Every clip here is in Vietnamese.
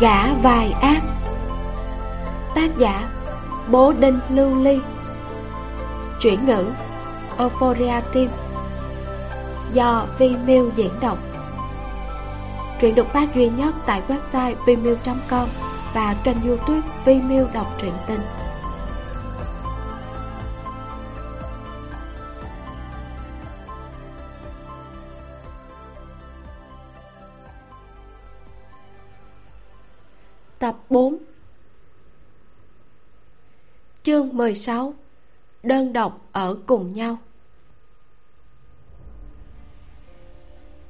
gã vài ác. Tác giả, bố đinh lưu ly. Chuyển ngữ, euphoria team. Do Vimeo diễn đọc. Truyện được phát duy nhất tại website vimeo.com và kênh youtube Vimeo đọc truyện tình. 16 Đơn độc ở cùng nhau.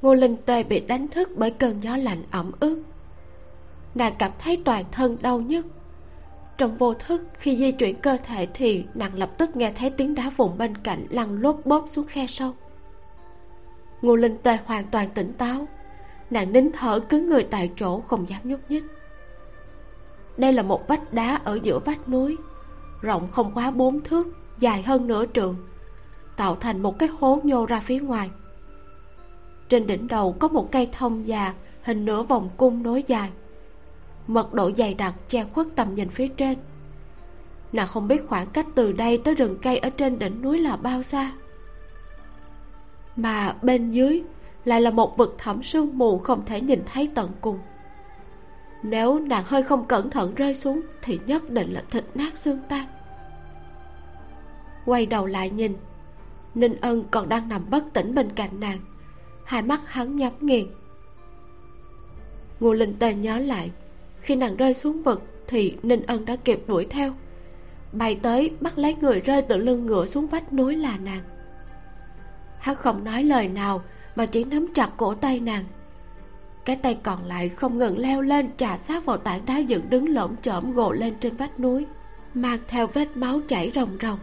Ngô Linh Tê bị đánh thức bởi cơn gió lạnh ẩm ướt. Nàng cảm thấy toàn thân đau nhức. Trong vô thức, khi di chuyển cơ thể thì nàng lập tức nghe thấy tiếng đá vụn bên cạnh lăn lốp bóp xuống khe sâu. Ngô Linh Tê hoàn toàn tỉnh táo. Nàng nín thở cứng người tại chỗ không dám nhúc nhích. Đây là một vách đá ở giữa vách núi rộng không quá bốn thước, dài hơn nửa trượng, tạo thành một cái hố nhô ra phía ngoài. Trên đỉnh đầu có một cây thông già, hình nửa vòng cung nối dài. Mật độ dày đặc che khuất tầm nhìn phía trên. Nàng không biết khoảng cách từ đây tới rừng cây ở trên đỉnh núi là bao xa. Mà bên dưới lại là một vực thẳm sương mù không thể nhìn thấy tận cùng nếu nàng hơi không cẩn thận rơi xuống thì nhất định là thịt nát xương tan. Quay đầu lại nhìn, ninh ân còn đang nằm bất tỉnh bên cạnh nàng. Hai mắt hắn nhắm nghiền. Ngô linh tê nhớ lại, khi nàng rơi xuống vực thì ninh ân đã kịp đuổi theo. Bay tới bắt lấy người rơi từ lưng ngựa xuống vách núi là nàng. Hắn không nói lời nào mà chỉ nắm chặt cổ tay nàng cái tay còn lại không ngừng leo lên, trà sát vào tảng đá dựng đứng lởm chởm gồ lên trên vách núi, mang theo vết máu chảy ròng ròng.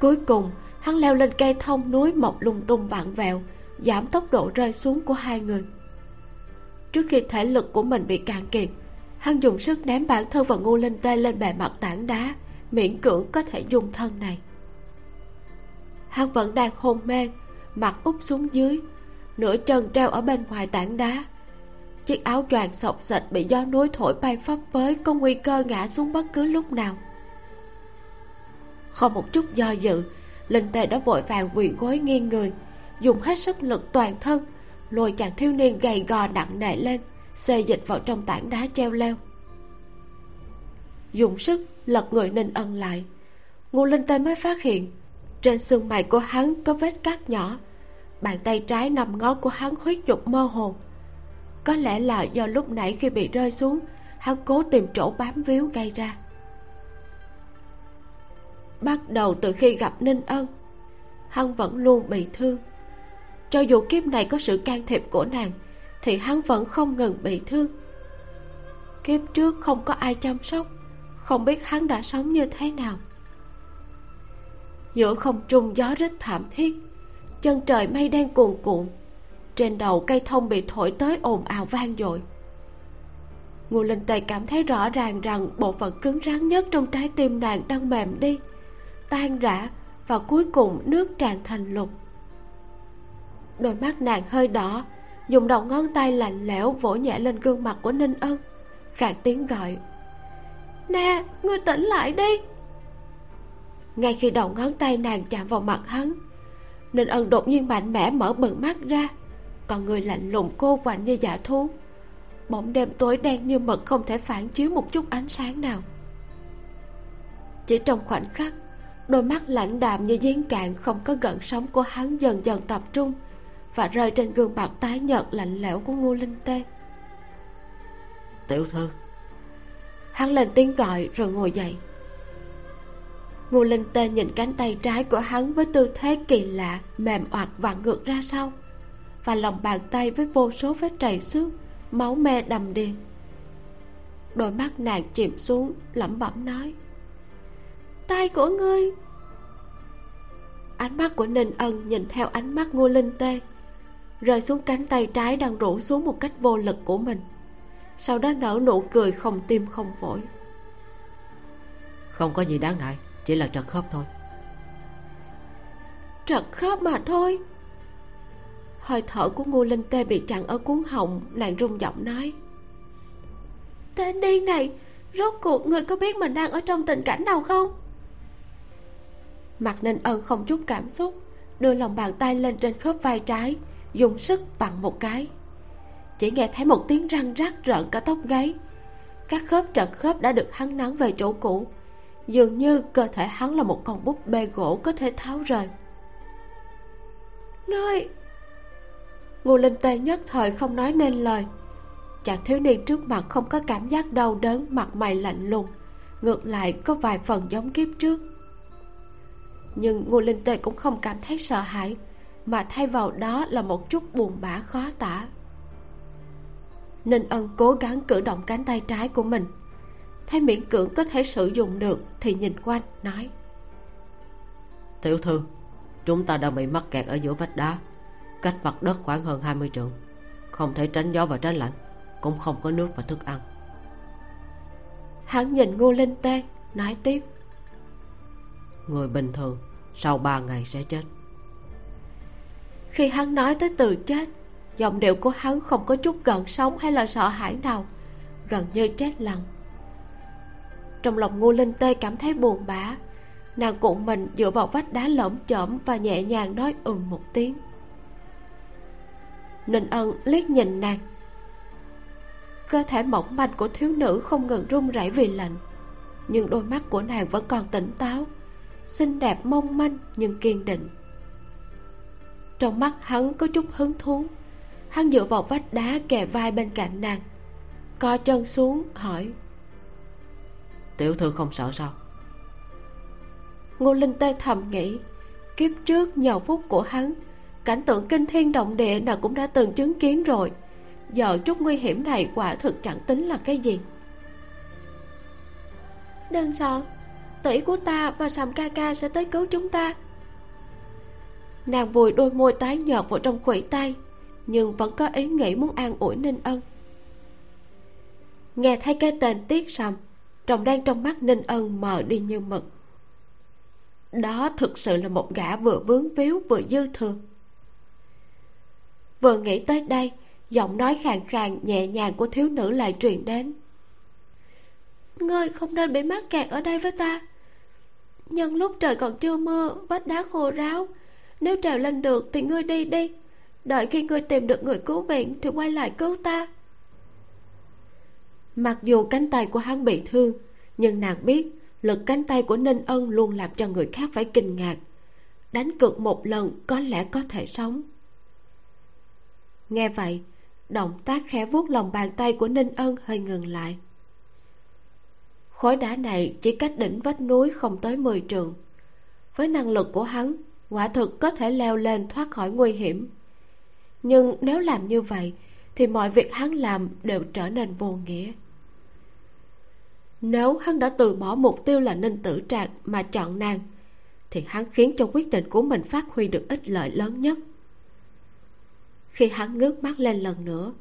Cuối cùng, hắn leo lên cây thông núi mọc lung tung vặn vẹo, giảm tốc độ rơi xuống của hai người. Trước khi thể lực của mình bị cạn kiệt, hắn dùng sức ném bản thân và ngu linh tê lên bề mặt tảng đá, miễn cưỡng có thể dùng thân này. Hắn vẫn đang hôn mê, mặt úp xuống dưới nửa chân treo ở bên ngoài tảng đá. Chiếc áo choàng sọc sệt bị gió núi thổi bay phấp phới có nguy cơ ngã xuống bất cứ lúc nào. Không một chút do dự, linh tề đã vội vàng quỳ gối nghiêng người, dùng hết sức lực toàn thân, lôi chàng thiếu niên gầy gò nặng nề lên, xê dịch vào trong tảng đá treo leo. Dùng sức lật người ninh ân lại. Ngô linh tê mới phát hiện, trên xương mày của hắn có vết cắt nhỏ bàn tay trái nằm ngón của hắn huyết nhục mơ hồ. Có lẽ là do lúc nãy khi bị rơi xuống, hắn cố tìm chỗ bám víu gây ra. Bắt đầu từ khi gặp ninh ân, hắn vẫn luôn bị thương. Cho dù kiếp này có sự can thiệp của nàng, thì hắn vẫn không ngừng bị thương. Kiếp trước không có ai chăm sóc, không biết hắn đã sống như thế nào. Giữa không trung gió rất thảm thiết chân trời mây đen cuồn cuộn. Trên đầu cây thông bị thổi tới ồn ào vang dội. Ngô linh tề cảm thấy rõ ràng rằng bộ phận cứng rắn nhất trong trái tim nàng đang mềm đi, tan rã và cuối cùng nước tràn thành lục. Đôi mắt nàng hơi đỏ, dùng đầu ngón tay lạnh lẽo vỗ nhẹ lên gương mặt của ninh ân khạc tiếng gọi. Nè, ngươi tỉnh lại đi. Ngay khi đầu ngón tay nàng chạm vào mặt hắn nên ân đột nhiên mạnh mẽ mở bừng mắt ra. Còn người lạnh lùng cô quạnh như dạ thú. Bóng đêm tối đen như mực không thể phản chiếu một chút ánh sáng nào. Chỉ trong khoảnh khắc đôi mắt lạnh đạm như giếng cạn không có gợn sóng của hắn dần dần tập trung và rơi trên gương mặt tái nhợt lạnh lẽo của ngô linh tê. Tiểu thư. Hắn lên tiếng gọi rồi ngồi dậy ngô linh tê nhìn cánh tay trái của hắn với tư thế kỳ lạ, mềm oặt vặn ngược ra sau. Và lòng bàn tay với vô số vết trầy xước, máu me đầm đìa. Đôi mắt nàng chìm xuống, lẩm bẩm nói, tay của ngươi. Ánh mắt của ninh ân nhìn theo ánh mắt ngô linh tê, rơi xuống cánh tay trái đang rủ xuống một cách vô lực của mình. Sau đó nở nụ cười không tim không phổi. Không có gì đáng ngại chỉ là trật khớp thôi. Trật khớp mà thôi. Hơi thở của ngô linh tê bị chặn ở cuốn họng, nàng rung giọng nói. Tên điên này, rốt cuộc người có biết mình đang ở trong tình cảnh nào không? Mặt ninh ân không chút cảm xúc, đưa lòng bàn tay lên trên khớp vai trái, dùng sức vặn một cái. Chỉ nghe thấy một tiếng răng rắc rợn cả tóc gáy. Các khớp trật khớp đã được hắn nắn về chỗ cũ dường như cơ thể hắn là một con búp bê gỗ có thể tháo rời. Ngươi! Ngô linh tê nhất thời không nói nên lời. Chàng thiếu niên trước mặt không có cảm giác đau đớn, mặt mày lạnh lùng, ngược lại có vài phần giống kiếp trước. Nhưng ngô linh tê cũng không cảm thấy sợ hãi, mà thay vào đó là một chút buồn bã khó tả. Ninh ân cố gắng cử động cánh tay trái của mình thấy miễn cưỡng có thể sử dụng được thì nhìn quanh nói. Tiểu thư chúng ta đang bị mắc kẹt ở giữa vách đá. Cách mặt đất khoảng hơn 20 trượng. Không thể tránh gió và tránh lạnh cũng không có nước và thức ăn. Hắn nhìn ngô linh tê nói tiếp. Người bình thường sau ba ngày sẽ chết. Khi hắn nói tới từ chết giọng điệu của hắn không có chút gần sống hay là sợ hãi nào. Gần như chết lặng trong lòng ngô linh tê cảm thấy buồn bã. Nàng cuộn mình dựa vào vách đá lởm chởm và nhẹ nhàng nói ừm một tiếng. Ninh ân liếc nhìn nàng. Cơ thể mỏng manh của thiếu nữ không ngừng run rẩy vì lạnh, nhưng đôi mắt của nàng vẫn còn tỉnh táo, xinh đẹp mong manh nhưng kiên định. Trong mắt hắn có chút hứng thú, hắn dựa vào vách đá kề vai bên cạnh nàng, co chân xuống, hỏi tiểu thư không sợ sao? Ngô linh tê thầm nghĩ kiếp trước nhờ phúc của hắn cảnh tượng kinh thiên động địa nào cũng đã từng chứng kiến rồi. Giờ chút nguy hiểm này quả thực chẳng tính là cái gì. Đừng sợ tỷ của ta và sầm ca ca sẽ tới cứu chúng ta. Nàng vùi đôi môi tái nhợt vào trong khuỷu tay nhưng vẫn có ý nghĩ muốn an ủi ninh ân. Nghe thấy cái tên tiết sầm tròng đen trong mắt ninh ân mờ đi như mực. Đó thực sự là một gã vừa vướng víu vừa dư thừa. Vừa nghĩ tới đây, giọng nói khàn khàn nhẹ nhàng của thiếu nữ lại truyền đến. Ngươi không nên bị mắc kẹt ở đây với ta. Nhân lúc trời còn chưa mưa vách đá khô ráo. Nếu trèo lên được thì ngươi đi đi. Đợi khi ngươi tìm được người cứu viện thì quay lại cứu ta mặc dù cánh tay của hắn bị thương, nhưng nàng biết lực cánh tay của ninh ân luôn làm cho người khác phải kinh ngạc. Đánh cược một lần có lẽ có thể sống. Nghe vậy, động tác khẽ vuốt lòng bàn tay của ninh ân hơi ngừng lại. Khối đá này chỉ cách đỉnh vách núi không tới 10 trường với năng lực của hắn, quả thực có thể leo lên thoát khỏi nguy hiểm. Nhưng nếu làm như vậy, thì mọi việc hắn làm đều trở nên vô nghĩa nếu hắn đã từ bỏ mục tiêu là ninh tử trạc mà chọn nàng, thì hắn khiến cho quyết định của mình phát huy được ích lợi lớn nhất. Khi hắn ngước mắt lên lần nữa,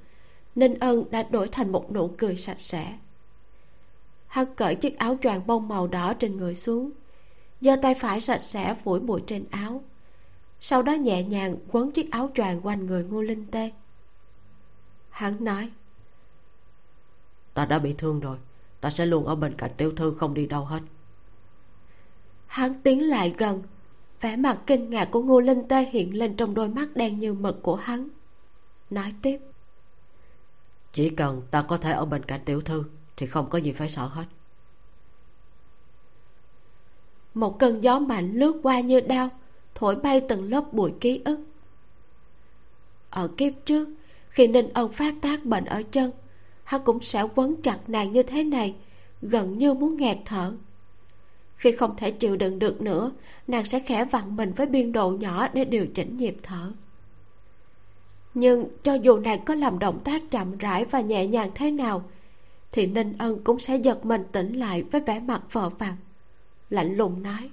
ninh ân đã đổi thành một nụ cười sạch sẽ. Hắn cởi chiếc áo choàng bông màu đỏ trên người xuống, giơ tay phải sạch sẽ phủi bụi trên áo, sau đó nhẹ nhàng quấn chiếc áo choàng quanh người ngô linh tê. Hắn nói, ta đã bị thương rồi ta sẽ luôn ở bên cạnh tiểu thư không đi đâu hết. Hắn tiến lại gần. Vẻ mặt kinh ngạc của ngô linh tê hiện lên trong đôi mắt đen như mực của hắn. Nói tiếp. Chỉ cần ta có thể ở bên cạnh tiểu thư thì không có gì phải sợ hết. Một cơn gió mạnh lướt qua như đau thổi bay từng lớp bụi ký ức. Ở kiếp trước khi ninh ân phát tác bệnh ở chân hắn cũng sẽ quấn chặt nàng như thế này, gần như muốn nghẹt thở. Khi không thể chịu đựng được nữa, nàng sẽ khẽ vặn mình với biên độ nhỏ để điều chỉnh nhịp thở. Nhưng cho dù nàng có làm động tác chậm rãi và nhẹ nhàng thế nào, thì ninh ân cũng sẽ giật mình tỉnh lại với vẻ mặt vợ vàng, lạnh lùng nói.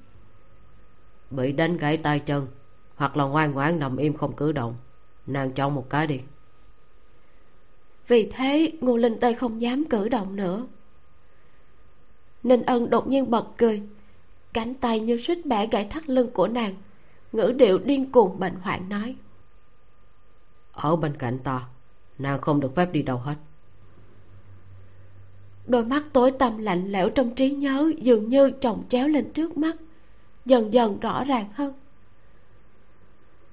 Bị đánh gãy tay chân, hoặc là ngoan ngoãn nằm im không cử động, nàng chọn một cái đi vì thế ngô linh tây không dám cử động nữa. Ninh ân đột nhiên bật cười. Cánh tay như suýt bẻ gãy thắt lưng của nàng. Ngữ điệu điên cuồng bệnh hoạn nói. Ở bên cạnh ta nàng không được phép đi đâu hết. Đôi mắt tối tăm lạnh lẽo trong trí nhớ dường như chồng chéo lên trước mắt dần dần rõ ràng hơn.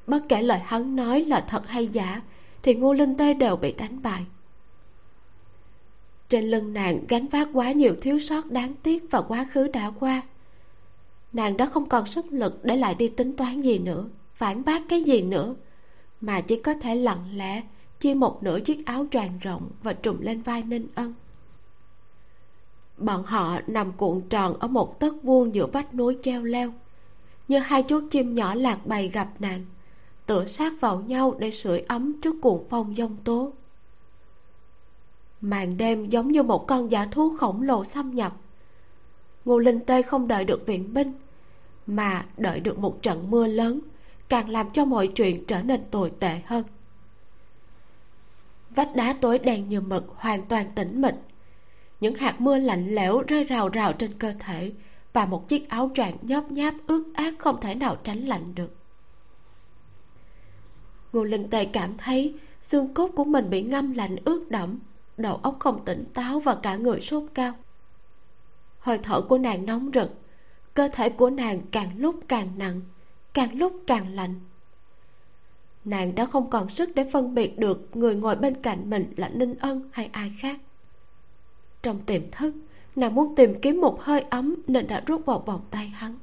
Bất kể lời hắn nói là thật hay giả thì ngô linh tê đều bị đánh bại trên lưng nàng gánh vác quá nhiều thiếu sót đáng tiếc và quá khứ đã qua. Nàng đã không còn sức lực để lại đi tính toán gì nữa, phản bác cái gì nữa, mà chỉ có thể lặng lẽ chia một nửa chiếc áo choàng rộng và trùm lên vai ninh ân. Bọn họ nằm cuộn tròn ở một tấc vuông giữa vách núi treo leo, như hai chú chim nhỏ lạc bày gặp nàng, tựa sát vào nhau để sưởi ấm trước cuồng phong giông tố màn đêm giống như một con giả thú khổng lồ xâm nhập. Ngô linh tê không đợi được viện binh, mà đợi được một trận mưa lớn, càng làm cho mọi chuyện trở nên tồi tệ hơn. Vách đá tối đen như mực hoàn toàn tĩnh mịch. Những hạt mưa lạnh lẽo rơi rào rào trên cơ thể và một chiếc áo choàng nhóp nháp ướt át không thể nào tránh lạnh được. Ngô linh tề cảm thấy xương cốt của mình bị ngâm lạnh ướt đẫm đầu óc không tỉnh táo và cả người sốt cao. Hơi thở của nàng nóng rực, cơ thể của nàng càng lúc càng nặng, càng lúc càng lạnh. Nàng đã không còn sức để phân biệt được người ngồi bên cạnh mình là ninh ân hay ai khác. Trong tiềm thức, nàng muốn tìm kiếm một hơi ấm nên đã rút vào vòng tay hắn.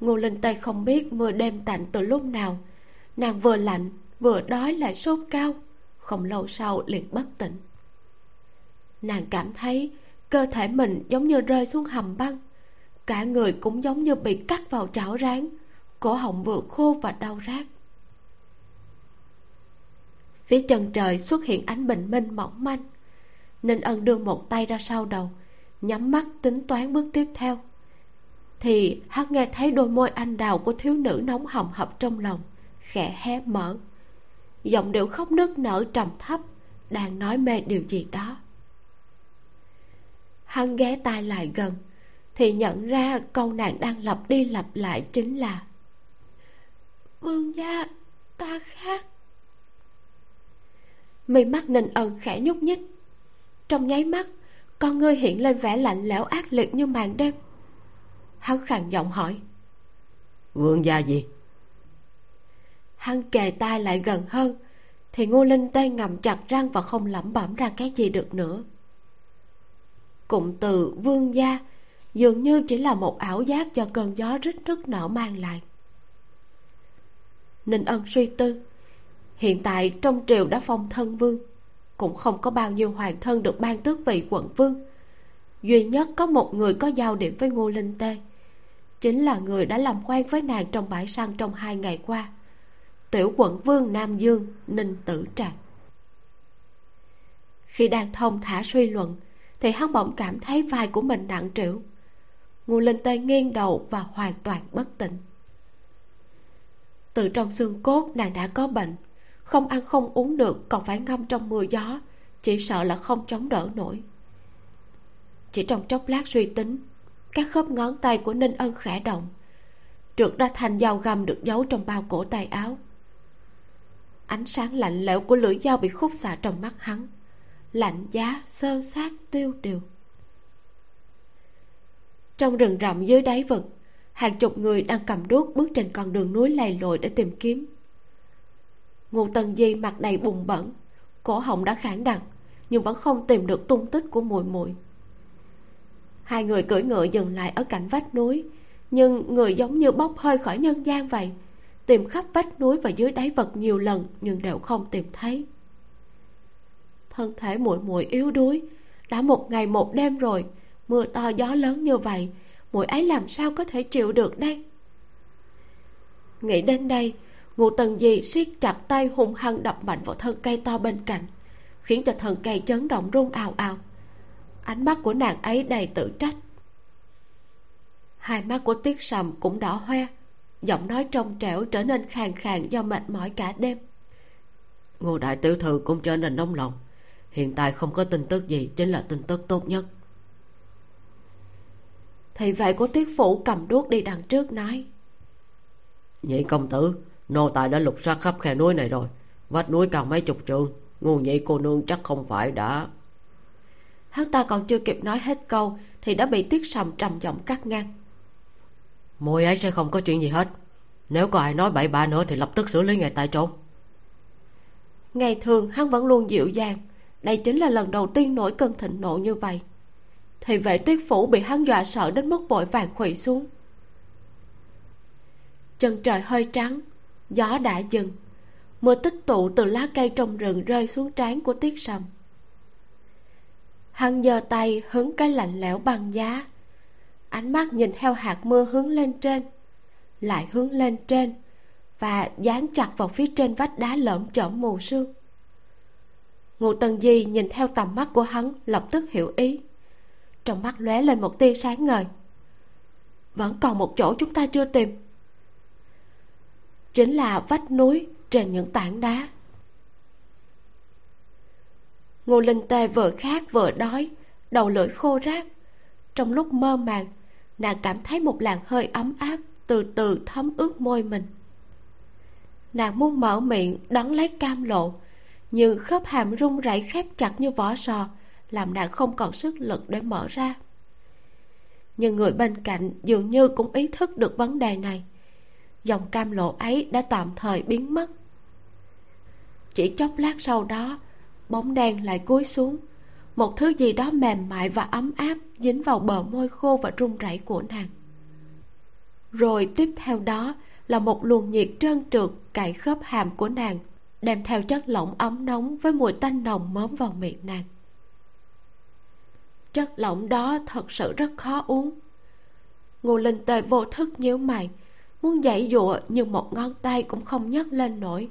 Ngô linh tây không biết mưa đêm tạnh từ lúc nào, nàng vừa lạnh, vừa đói lại sốt cao không lâu sau liền bất tỉnh. Nàng cảm thấy cơ thể mình giống như rơi xuống hầm băng, cả người cũng giống như bị cắt vào chảo rán, cổ họng vừa khô và đau rát. Phía chân trời xuất hiện ánh bình minh mỏng manh nên ân đưa một tay ra sau đầu, nhắm mắt tính toán bước tiếp theo. Thì hắn nghe thấy đôi môi anh đào của thiếu nữ nóng hồng hập trong lòng, khẽ hé mở giọng điệu khóc nức nở trầm thấp, đang nói mê điều gì đó. Hắn ghé tai lại gần, thì nhận ra câu nàng đang lặp đi lặp lại chính là, vương gia, ta khác. Mi mắt ninh ân khẽ nhúc nhích. Trong nháy mắt, con ngươi hiện lên vẻ lạnh lẽo ác liệt như màn đêm. Hắn khàn giọng hỏi, vương gia gì? Hắn kề tai lại gần hơn. Thì ngô linh Tê ngầm chặt răng và không lẩm bẩm ra cái gì được nữa. Cụm từ vương gia dường như chỉ là một ảo giác do cơn gió rít nức nở mang lại. Ninh ân suy tư. Hiện tại trong triều đã phong thân vương, cũng không có bao nhiêu hoàng thân được ban tước vị quận vương. Duy nhất có một người có giao điểm với ngô linh tê chính là người đã làm quen với nàng trong bãi săn trong hai ngày qua tiểu quận vương nam dương, ninh tử trạch. Khi đang thông thả suy luận, thì hắn bỗng cảm thấy vai của mình nặng trĩu. Ngô linh tê nghiêng đầu và hoàn toàn bất tỉnh. Từ trong xương cốt nàng đã có bệnh, không ăn không uống được, còn phải ngâm trong mưa gió, chỉ sợ là không chống đỡ nổi. Chỉ trong chốc lát suy tính, các khớp ngón tay của ninh ân khẽ động. Trượt ra thành dao găm được giấu trong bao cổ tay áo ánh sáng lạnh lẽo của lưỡi dao bị khúc xạ trong mắt hắn. Lạnh giá, sơ sát, tiêu điều. Trong rừng rậm dưới đáy vực, hàng chục người đang cầm đuốc bước trên con đường núi lầy lội để tìm kiếm. Ngô tần di mặt đầy bùng bẩn, cổ họng đã khản đặc nhưng vẫn không tìm được tung tích của mùi mùi hai người cưỡi ngựa dừng lại ở cạnh vách núi, nhưng người giống như bốc hơi khỏi nhân gian vậy tìm khắp vách núi và dưới đáy vật nhiều lần, nhưng đều không tìm thấy. Thân thể muội muội yếu đuối. Đã một ngày một đêm rồi, mưa to gió lớn như vậy, muội ấy làm sao có thể chịu được đây? Nghĩ đến đây ngụ tần di siết chặt tay hung hăng đập mạnh vào thân cây to bên cạnh, khiến cho thân cây chấn động rung ào ào. Ánh mắt của nàng ấy đầy tự trách. Hai mắt của tiết sầm cũng đỏ hoe giọng nói trong trẻo trở nên khàn khàn do mệt mỏi cả đêm. Ngô đại tiểu thư cũng trở nên nóng lòng. Hiện tại không có tin tức gì chính là tin tức tốt nhất. Thì vậy của tiết phủ cầm đuốc đi đằng trước nói nhị công tử nô tài đã lục soát khắp khe núi này rồi. Vách núi cao mấy chục trường ngu nhị cô nương chắc không phải đã. Hắn ta còn chưa kịp nói hết câu thì đã bị tiết sầm trầm giọng cắt ngang mùi ấy sẽ không có chuyện gì hết. Nếu có ai nói bậy bạ nữa thì lập tức xử lý ngay tại chỗ. Ngày thường hắn vẫn luôn dịu dàng. Đây chính là lần đầu tiên nổi cơn thịnh nộ như vậy. Thì vệ tuyết phủ bị hắn dọa sợ đến mức vội vàng khuỵu xuống. Chân trời hơi trắng, gió đã dừng. Mưa tích tụ từ lá cây trong rừng rơi xuống trán của tiết sầm. Hắn giơ tay hứng cái lạnh lẽo băng giá ánh mắt nhìn theo hạt mưa hướng lên trên, lại hướng lên trên và dán chặt vào phía trên vách đá lởm chởm mù sương ngụ tần di nhìn theo tầm mắt của hắn, lập tức hiểu ý. Trong mắt lóe lên một tia sáng ngời. Vẫn còn một chỗ chúng ta chưa tìm. Chính là vách núi trên những tảng đá. Ngô linh tê vừa khát vừa đói, đầu lưỡi khô rác, trong lúc mơ màng nàng cảm thấy một làn hơi ấm áp từ từ thấm ướt môi mình. Nàng muốn mở miệng đón lấy cam lộ, nhưng khớp hàm run rẩy khép chặt như vỏ sò, làm nàng không còn sức lực để mở ra. Nhưng người bên cạnh dường như cũng ý thức được vấn đề này. Dòng cam lộ ấy đã tạm thời biến mất. Chỉ chốc lát sau đó, bóng đen lại cúi xuống một thứ gì đó mềm mại và ấm áp dính vào bờ môi khô và run rẩy của nàng. Rồi tiếp theo đó là một luồng nhiệt trơn trượt cạy khớp hàm của nàng, đem theo chất lỏng ấm nóng với mùi tanh nồng mớm vào miệng nàng. Chất lỏng đó thật sự rất khó uống. Ngô linh tề vô thức nhíu mày, muốn dãy dụa nhưng một ngón tay cũng không nhấc lên nổi.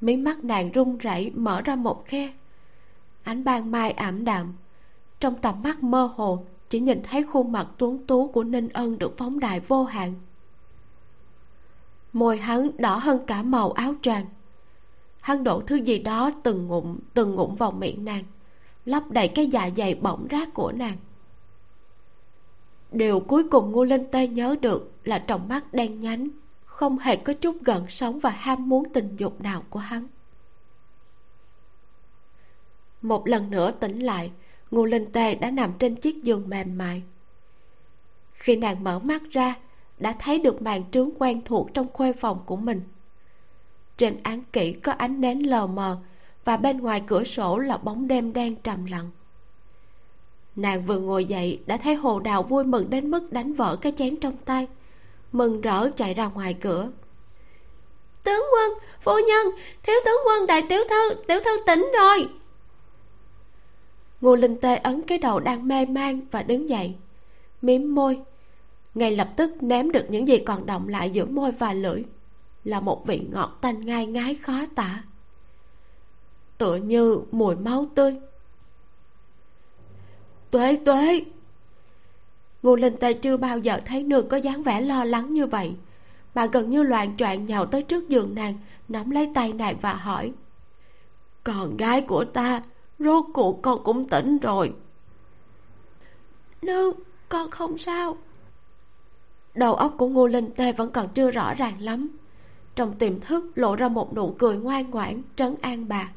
Mí mắt nàng run rẩy, mở ra một khe ánh ban mai ảm đạm. Trong tầm mắt mơ hồ, chỉ nhìn thấy khuôn mặt tuấn tú của ninh ân được phóng đại vô hạn. Môi hắn đỏ hơn cả màu áo choàng. Hắn đổ thứ gì đó từng ngụm từng ngụm vào miệng nàng, lấp đầy cái dạ dày bỏng rác của nàng. Điều cuối cùng ngô linh tê nhớ được là trong mắt đen nhánh, không hề có chút gần sống và ham muốn tình dục nào của hắn một lần nữa tỉnh lại, ngô linh tê đã nằm trên chiếc giường mềm mại. Khi nàng mở mắt ra, đã thấy được màn trướng quen thuộc trong khuê phòng của mình. Trên án kỹ có ánh nến lờ mờ và bên ngoài cửa sổ là bóng đêm đen trầm lặng. Nàng vừa ngồi dậy đã thấy hồ đào vui mừng đến mức đánh vỡ cái chén trong tay, mừng rỡ chạy ra ngoài cửa. Tướng quân, phu nhân, thiếu tướng quân đại tiểu thư tiểu thư tỉnh rồi ngô linh tê ấn cái đầu đang mê man và đứng dậy. Mím môi. Ngay lập tức ném được những gì còn động lại giữa môi và lưỡi. Là một vị ngọt tanh ngai ngái khó tả. Tựa như mùi máu tươi. Tuế tuế. Ngô linh tê chưa bao giờ thấy nương có dáng vẻ lo lắng như vậy, mà gần như loạn choạng nhào tới trước giường nàng, nắm lấy tay nàng và hỏi, con gái của ta rốt cuộc con cũng tỉnh rồi. Nương con không sao. Đầu óc của ngô linh tê vẫn còn chưa rõ ràng lắm. Trong tiềm thức lộ ra một nụ cười ngoan ngoãn trấn an bà.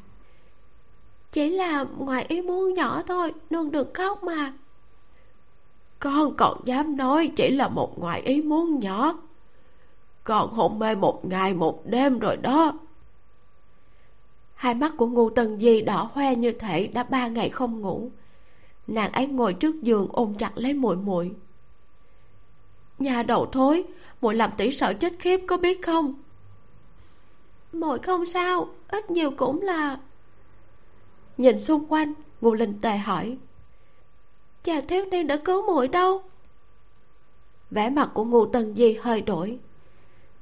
Chỉ là ngoài ý muốn nhỏ thôi nương đừng khóc mà. Con còn dám nói chỉ là một ngoài ý muốn nhỏ. Con hôn mê một ngày một đêm rồi đó hai mắt của ngu tần di đỏ hoe như thể đã ba ngày không ngủ. Nàng ấy ngồi trước giường ôm chặt lấy muội muội. Nhà đầu thối muội làm tỷ sợ chết khiếp có biết không? Muội không sao ít nhiều cũng là nhìn xung quanh ngô linh tề hỏi. Chàng thiếu niên đã cứu muội đâu? Vẻ mặt của ngô tần di hơi đổi.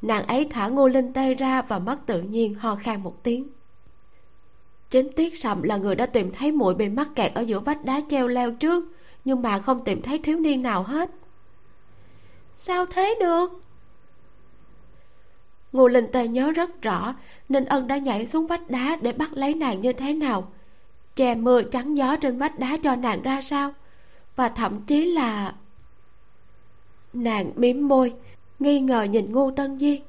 Nàng ấy thả ngô linh tê ra và mắt tự nhiên ho khan một tiếng chính tiết sầm là người đã tìm thấy muội bị mắc kẹt ở giữa vách đá treo leo trước, nhưng mà không tìm thấy thiếu niên nào hết. Sao thế được? Ngô linh tê nhớ rất rõ nên ân đã nhảy xuống vách đá để bắt lấy nàng như thế nào. Che mưa trắng gió trên vách đá cho nàng ra sao? Và thậm chí là nàng mím môi, nghi ngờ nhìn ngô tân di.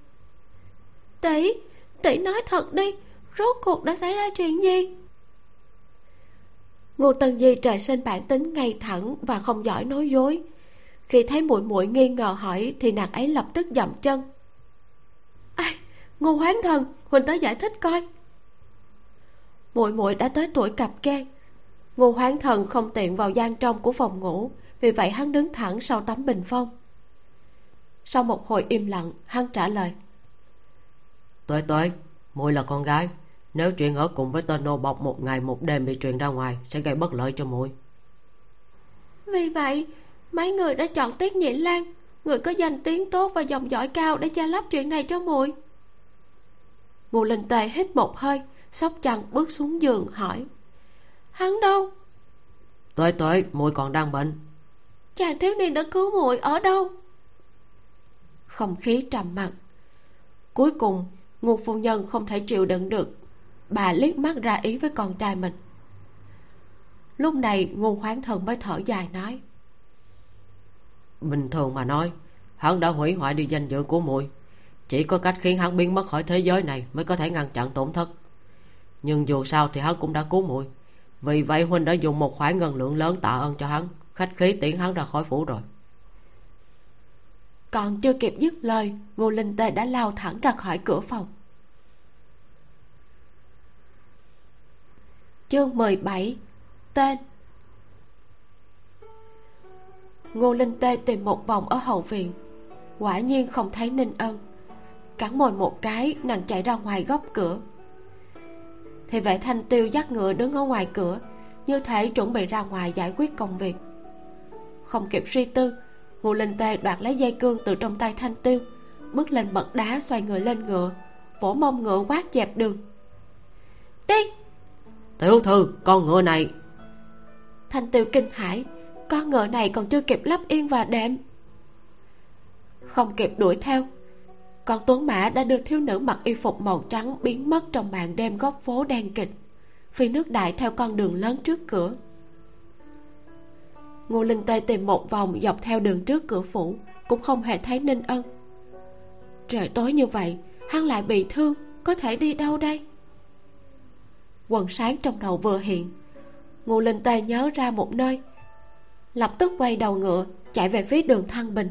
Tỷ tỷ nói thật đi rốt cuộc đã xảy ra chuyện gì? Ngô tân di trời sinh bản tính ngay thẳng và không giỏi nói dối. Khi thấy muội muội nghi ngờ hỏi thì nàng ấy lập tức dậm chân. Ai, ngô hoán thần huynh tới giải thích coi. Muội muội đã tới tuổi cặp kê. Ngô hoán thần không tiện vào gian trong của phòng ngủ, vì vậy hắn đứng thẳng sau tấm bình phong. Sau một hồi im lặng, hắn trả lời. Tuệ tuệ muội là con gái nếu chuyện ở cùng với tên nô bọc một ngày một đêm bị truyền ra ngoài sẽ gây bất lợi cho muội. Vì vậy mấy người đã chọn tiết nhị lan người có danh tiếng tốt và dòng dõi cao để che lấp chuyện này cho muội. Ngô linh tề hít một hơi sóc chăn bước xuống giường hỏi hắn đâu? Tuệ tuệ muội còn đang bệnh. Chàng thiếu niên đã cứu muội ở đâu? Không khí trầm mặc. Cuối cùng ngô phu nhân không thể chịu đựng được bà liếc mắt ra ý với con trai mình. Lúc này ngô hoán thần mới thở dài nói. Bình thường mà nói hắn đã hủy hoại đi danh dự của muội. Chỉ có cách khiến hắn biến mất khỏi thế giới này mới có thể ngăn chặn tổn thất. Nhưng dù sao thì hắn cũng đã cứu muội. Vì vậy huynh đã dùng một khoản ngân lượng lớn tạ ơn cho hắn. Khách khí tiễn hắn ra khỏi phủ rồi. Còn chưa kịp dứt lời ngô linh tê đã lao thẳng ra khỏi cửa phòng chương 17 tên. Ngô linh tê tìm một vòng ở hậu viện. Quả nhiên không thấy ninh ân. Cắn mồi một cái, nàng chạy ra ngoài góc cửa. Thì vệ thanh tiêu dắt ngựa đứng ở ngoài cửa, như thể chuẩn bị ra ngoài giải quyết công việc. Không kịp suy tư, ngô linh tê đoạt lấy dây cương từ trong tay thanh tiêu, bước lên bậc đá xoay người lên ngựa, vỗ mông ngựa quát dẹp đường. Đi! Tiểu thư, con ngựa này. Thanh tiêu kinh hãi, con ngựa này còn chưa kịp lắp yên và đệm. Không kịp đuổi theo, con tuấn mã đã đưa thiếu nữ mặc y phục màu trắng biến mất trong màn đêm góc phố đen kịch, phi nước đại theo con đường lớn trước cửa. Ngô linh tê tìm một vòng dọc theo đường trước cửa phủ, cũng không hề thấy ninh ân. Trời tối như vậy, hắn lại bị thương, có thể đi đâu đây? Quần sáng trong đầu vừa hiện. Ngô linh tê nhớ ra một nơi, lập tức quay đầu ngựa, chạy về phía đường thăng bình.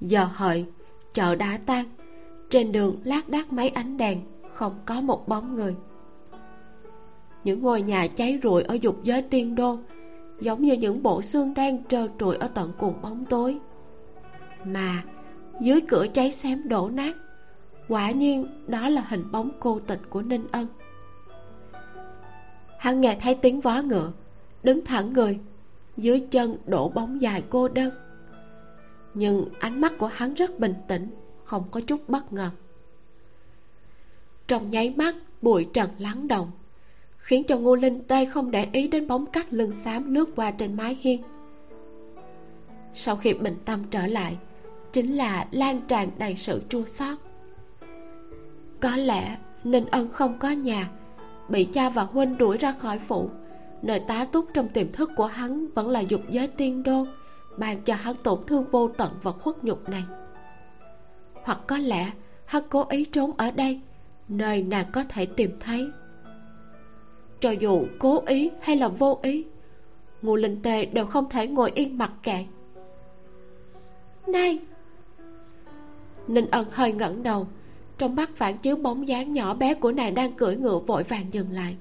Giờ hợi, chợ đã tan, trên đường lác đác mấy ánh đèn, không có một bóng người. Những ngôi nhà cháy rụi ở dục giới tiên đô, giống như những bộ xương đang trơ trụi ở tận cùng bóng tối. Mà, dưới cửa cháy xém đổ nát, quả nhiên đó là hình bóng cô tịch của ninh ân hắn nghe thấy tiếng vó ngựa, đứng thẳng người, dưới chân đổ bóng dài cô đơn. Nhưng ánh mắt của hắn rất bình tĩnh, không có chút bất ngờ. Trong nháy mắt, bụi trần lắng động, khiến cho ngô linh tê không để ý đến bóng cách lưng xám lướt qua trên mái hiên. Sau khi bình tâm trở lại, chính là lan tràn đầy sự chua xót. Có lẽ ninh ân không có nhà bị cha và huynh đuổi ra khỏi phủ. Nơi tá túc trong tiềm thức của hắn vẫn là dục giới tiên đô ban cho hắn tổn thương vô tận và khuất nhục này. Hoặc có lẽ hắn cố ý trốn ở đây, nơi nàng có thể tìm thấy. Cho dù cố ý hay là vô ý ngụ linh tề đều không thể ngồi yên mặc kệ. Này! Ninh ân hơi ngẩng đầu trong mắt phản chiếu bóng dáng nhỏ bé của nàng đang cưỡi ngựa vội vàng dừng lại.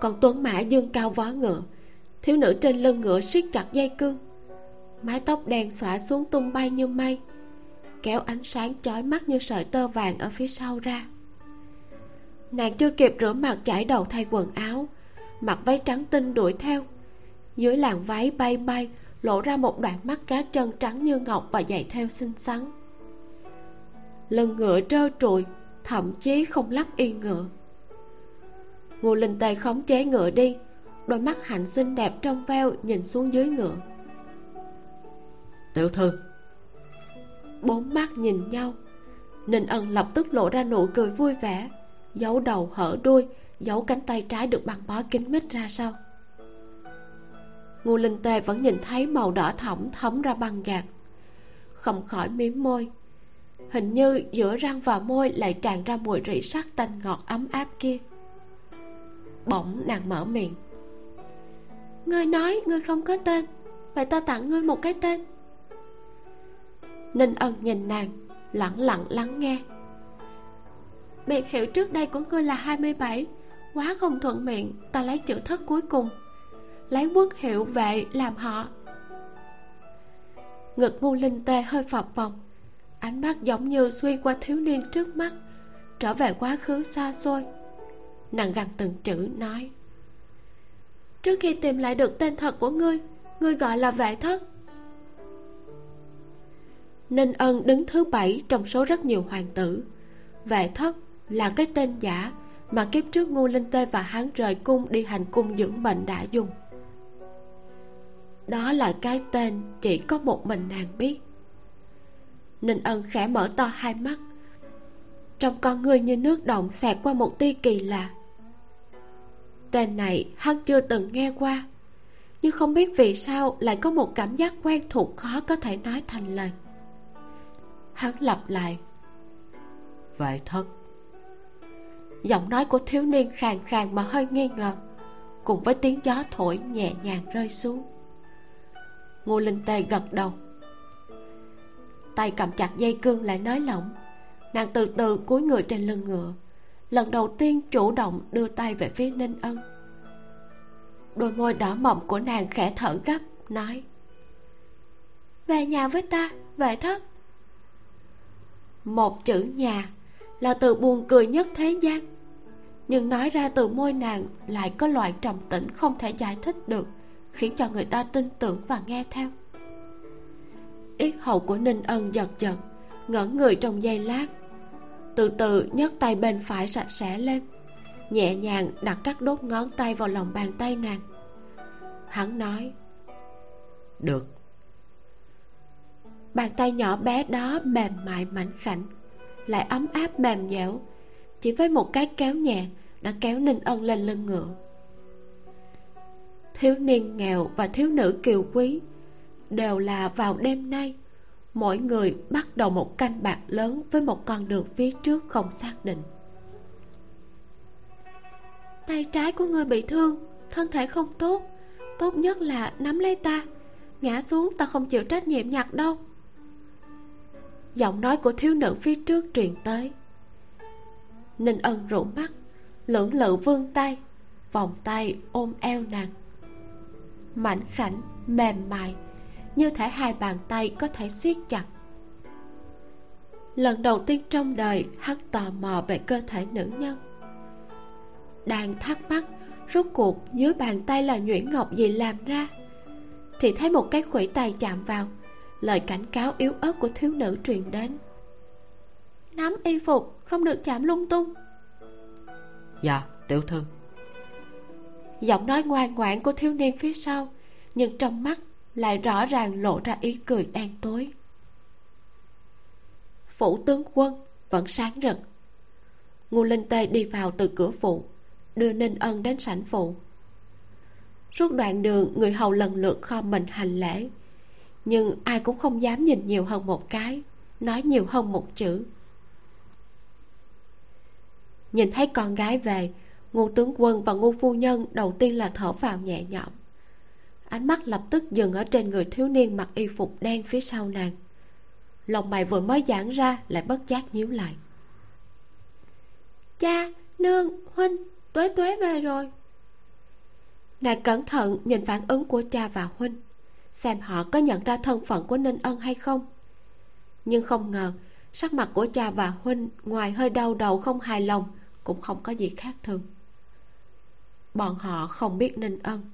Còn tuấn mã dương cao vó ngựa, thiếu nữ trên lưng ngựa siết chặt dây cương, mái tóc đen xõa xuống tung bay như mây, kéo ánh sáng chói mắt như sợi tơ vàng ở phía sau ra. Nàng chưa kịp rửa mặt chải đầu thay quần áo, mặc váy trắng tinh đuổi theo. Dưới làn váy bay bay, lộ ra một đoạn mắt cá chân trắng như ngọc và giày theo xinh xắn lưng ngựa trơ trụi thậm chí không lắp yên ngựa. Ngô linh tề khống chế ngựa đi đôi mắt hạnh xinh đẹp trong veo nhìn xuống dưới ngựa. Tiểu thư. Bốn mắt nhìn nhau ninh ân lập tức lộ ra nụ cười vui vẻ giấu đầu hở đuôi giấu cánh tay trái được băng bó kín mít ra sau. Ngô linh tê vẫn nhìn thấy màu đỏ thẫm thấm ra băng gạt không khỏi miếm môi hình như giữa răng và môi lại tràn ra mùi rỉ sắt tanh ngọt ấm áp kia. Bỗng nàng mở miệng. Ngươi nói ngươi không có tên, vậy ta tặng ngươi một cái tên. Ninh ân nhìn nàng, lặng lặng lắng nghe. Biệt hiệu trước đây của ngươi là 27 quá không thuận miệng, ta lấy chữ thất cuối cùng. Lấy quốc hiệu vệ làm họ. Ngực ngu linh tê hơi phập phồng ánh mắt giống như xuyên qua thiếu niên trước mắt, trở về quá khứ xa xôi. Nàng gằn từng chữ nói, trước khi tìm lại được tên thật của ngươi ngươi gọi là vệ thất. Ninh ân đứng thứ bảy trong số rất nhiều hoàng tử. Vệ thất là cái tên giả mà kiếp trước ngu linh tê và hắn rời cung đi hành cung dưỡng bệnh đã dùng. Đó là cái tên chỉ có một mình nàng biết ninh ân khẽ mở to hai mắt. Trong con ngươi như nước động xẹt qua một tia kỳ lạ. Tên này hắn chưa từng nghe qua nhưng không biết vì sao lại có một cảm giác quen thuộc khó có thể nói thành lời. Hắn lặp lại. Vậy thất giọng nói của thiếu niên khàn khàn mà hơi nghi ngờ cùng với tiếng gió thổi nhẹ nhàng rơi xuống. Ngô linh tê gật đầu tay cầm chặt dây cương lại nới lỏng. Nàng từ từ cúi người trên lưng ngựa. Lần đầu tiên chủ động đưa tay về phía ninh ân. Đôi môi đỏ mọng của nàng khẽ thở gấp, nói, về nhà với ta vệ thất. Một chữ nhà là từ buồn cười nhất thế gian. Nhưng nói ra từ môi nàng lại có loại trầm tĩnh không thể giải thích được, khiến cho người ta tin tưởng và nghe theo yết hầu của ninh ân giật giật ngẩn người trong giây lát. Từ từ nhấc tay bên phải sạch sẽ lên, nhẹ nhàng đặt các đốt ngón tay vào lòng bàn tay nàng. Hắn nói, được. Bàn tay nhỏ bé đó mềm mại mảnh khảnh, lại ấm áp mềm dẻo, chỉ với một cái kéo nhẹ đã kéo ninh ân lên lưng ngựa. Thiếu niên nghèo và thiếu nữ kiều quý đều là vào đêm nay. Mỗi người bắt đầu một canh bạc lớn với một con đường phía trước không xác định. Tay trái của người bị thương, thân thể không tốt tốt nhất là nắm lấy ta. Ngã xuống ta không chịu trách nhiệm nhặt đâu. Giọng nói của thiếu nữ phía trước truyền tới. Ninh ân rủ mắt, lưỡng lự vươn tay, vòng tay ôm eo nàng. Mảnh khảnh, mềm mại như thể hai bàn tay có thể siết chặt. Lần đầu tiên trong đời hắn tò mò về cơ thể nữ nhân. Đang thắc mắc rốt cuộc dưới bàn tay là nhuyễn ngọc gì làm ra? Thì thấy một cái khuỷu tay chạm vào lời cảnh cáo yếu ớt của thiếu nữ truyền đến. Nắm y phục không được chạm lung tung. Dạ tiểu thư. Giọng nói ngoan ngoãn của thiếu niên phía sau nhưng trong mắt lại rõ ràng lộ ra ý cười đen tối. Phủ tướng quân vẫn sáng rực. Ngô linh tê đi vào từ cửa phụ đưa ninh ân đến sảnh phụ. Suốt đoạn đường, người hầu lần lượt kho mình hành lễ, nhưng ai cũng không dám nhìn nhiều hơn một cái, nói nhiều hơn một chữ. Nhìn thấy con gái về, ngô tướng quân và ngô phu nhân đầu tiên là thở vào nhẹ nhõm ánh mắt lập tức dừng ở trên người thiếu niên mặc y phục đen phía sau nàng. Lòng mày vừa mới giãn ra lại bất giác nhíu lại. Cha, nương, huynh, tuế tuế về rồi. Nàng cẩn thận nhìn phản ứng của cha và huynh, xem họ có nhận ra thân phận của ninh ân hay không. Nhưng không ngờ, sắc mặt của cha và huynh ngoài hơi đau đầu không hài lòng, cũng không có gì khác thường. Bọn họ không biết ninh ân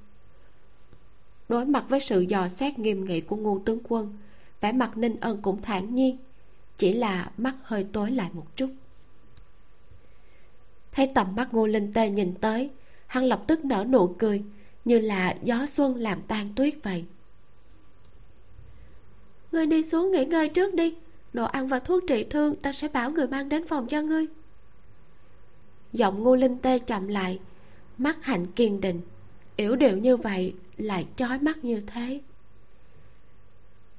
đối mặt với sự dò xét nghiêm nghị của ngô tướng quân, vẻ mặt ninh ân cũng thản nhiên, chỉ là mắt hơi tối lại một chút. Thấy tầm mắt ngô linh tê nhìn tới, hắn lập tức nở nụ cười, như là gió xuân làm tan tuyết vậy. Ngươi đi xuống nghỉ ngơi trước đi, đồ ăn và thuốc trị thương ta sẽ bảo người mang đến phòng cho ngươi. Giọng ngô linh tê chậm lại, mắt hạnh kiên định yểu điệu như vậy lại chói mắt như thế.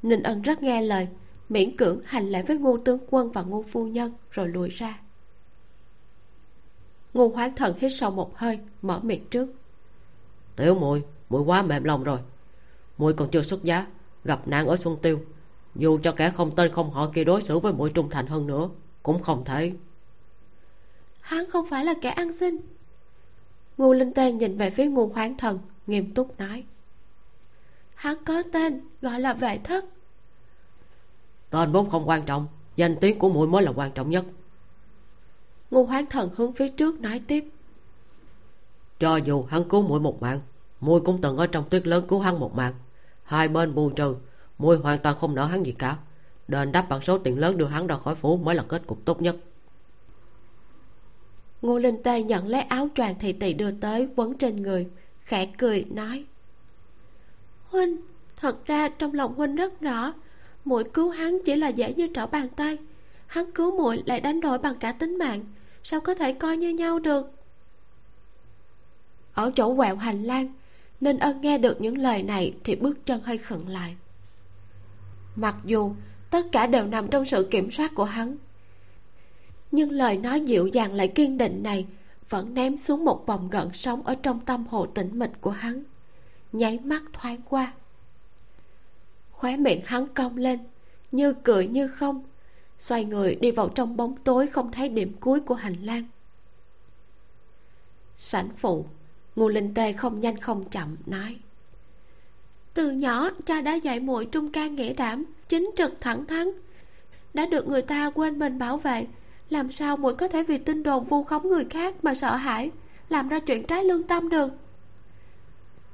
Ninh ân rất nghe lời miễn cưỡng hành lễ với ngô tướng quân và ngô phu nhân rồi lùi ra. Ngu hoán thần hít sâu một hơi mở miệng trước. Tiểu muội muội quá mềm lòng rồi. Muội còn chưa xuất giá gặp nạn ở xuân tiêu. Dù cho kẻ không tên không họ kia đối xử với muội trung thành hơn nữa cũng không thể. Hắn không phải là kẻ ăn xin ngu linh tê nhìn về phía ngu hoán thần nghiêm túc nói. Hắn có tên gọi là vệ thất. Tên vốn không quan trọng danh tiếng của muội mới là quan trọng nhất. Ngu hoán thần hướng phía trước nói tiếp. Cho dù hắn cứu muội một mạng muội cũng từng ở trong tuyết lớn cứu hắn một mạng. Hai bên bù trừ muội hoàn toàn không nợ hắn gì cả. Đền đáp bằng số tiền lớn đưa hắn ra khỏi phủ mới là kết cục tốt nhất ngô linh tê nhận lấy áo choàng thị tỷ đưa tới, quấn trên người, khẽ cười, nói, huynh, thật ra trong lòng huynh rất rõ, muội cứu hắn chỉ là dễ như trở bàn tay. Hắn cứu muội lại đánh đổi bằng cả tính mạng, sao có thể coi như nhau được? Ở chỗ quẹo hành lang nên ân nghe được những lời này thì bước chân hơi khựng lại. Mặc dù tất cả đều nằm trong sự kiểm soát của hắn nhưng lời nói dịu dàng lại kiên định này vẫn ném xuống một vòng gợn sóng ở trong tâm hồ tĩnh mịch của hắn. Nháy mắt thoáng qua. Khóe miệng hắn cong lên, như cười như không, xoay người đi vào trong bóng tối không thấy điểm cuối của hành lang. Sảnh phụ, ngô linh tê không nhanh không chậm nói. Từ nhỏ cha đã dạy muội trung can nghĩa đảm, chính trực thẳng thắn, đã được người ta quên mình bảo vệ làm sao muội có thể vì tin đồn vu khống người khác mà sợ hãi? Làm ra chuyện trái lương tâm được.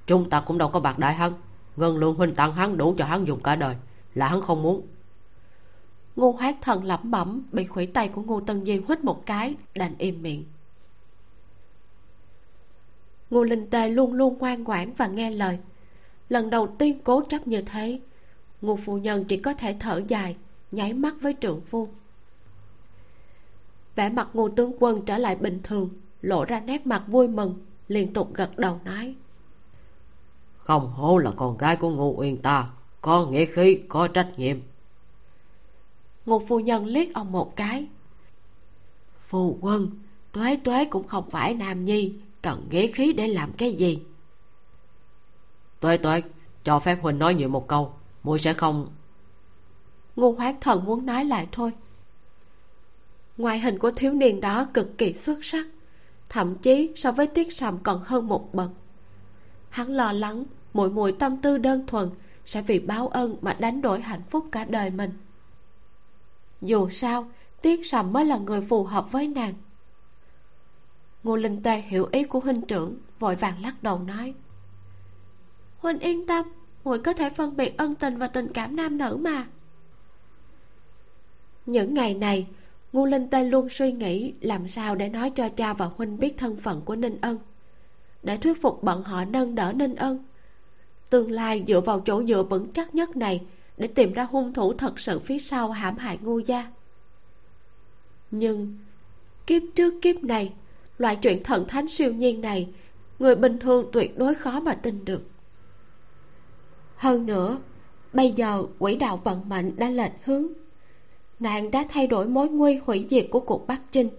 Chúng ta cũng đâu có bạc đại hắn. Ngân lượng huynh tặng hắn đủ cho hắn dùng cả đời. Là hắn không muốn. Ngô hoát thần lẩm bẩm bị khuỷu tay của ngô tân diên hít một cái đành im miệng. Ngô linh tê luôn luôn ngoan ngoãn và nghe lời. Lần đầu tiên cố chấp như thế ngô phu nhân chỉ có thể thở dài nháy mắt với trượng phu vẻ mặt ngô tướng quân trở lại bình thường lộ ra nét mặt vui mừng liên tục gật đầu nói. Không hổ là con gái của ngô uyên ta có nghĩa khí có trách nhiệm. Ngô phu nhân liếc ông một cái. Phu quân tuế tuế cũng không phải nam nhi cần nghĩa khí để làm cái gì? Tuế tuế cho phép huynh nói nhiều một câu muội sẽ không ngô hoán thần muốn nói lại thôi ngoại hình của thiếu niên đó cực kỳ xuất sắc, thậm chí so với tiết sầm còn hơn một bậc. Hắn lo lắng mỗi mùi tâm tư đơn thuần sẽ vì báo ân mà đánh đổi hạnh phúc cả đời mình. Dù sao, tiết sầm mới là người phù hợp với nàng. Ngô linh tê hiểu ý của huynh trưởng, vội vàng lắc đầu nói, huynh yên tâm, muội có thể phân biệt ân tình và tình cảm nam nữ mà. Những ngày này ngô linh tê luôn suy nghĩ làm sao để nói cho cha và huynh biết thân phận của ninh ân, để thuyết phục bọn họ nâng đỡ ninh ân. Tương lai dựa vào chỗ dựa vững chắc nhất này để tìm ra hung thủ thật sự phía sau hãm hại ngô gia. Nhưng kiếp trước kiếp này, loại chuyện thần thánh siêu nhiên này, người bình thường tuyệt đối khó mà tin được. Hơn nữa, bây giờ quỹ đạo vận mệnh đã lệch hướng nàng đã thay đổi mối nguy hủy diệt của cuộc bắc chinh.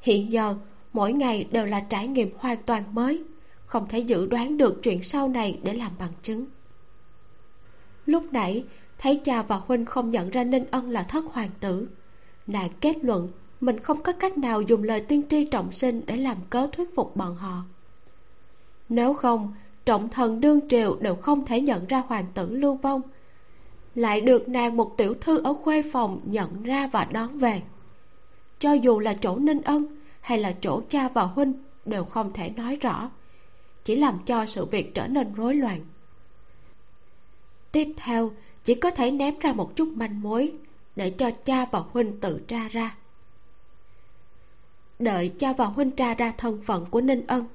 Hiện giờ, mỗi ngày đều là trải nghiệm hoàn toàn mới. Không thể dự đoán được chuyện sau này để làm bằng chứng. Lúc nãy, thấy cha và huynh không nhận ra ninh ân là thất hoàng tử. Nàng kết luận mình không có cách nào dùng lời tiên tri trọng sinh để làm cớ thuyết phục bọn họ. Nếu không, trọng thần đương triều đều không thể nhận ra hoàng tử lưu vong lại được nàng một tiểu thư ở khuê phòng nhận ra và đón về. Cho dù là chỗ ninh ân hay là chỗ cha và huynh đều không thể nói rõ, chỉ làm cho sự việc trở nên rối loạn. Tiếp theo, chỉ có thể ném ra một chút manh mối để cho cha và huynh tự tra ra. Đợi cha và huynh tra ra thân phận của ninh ân,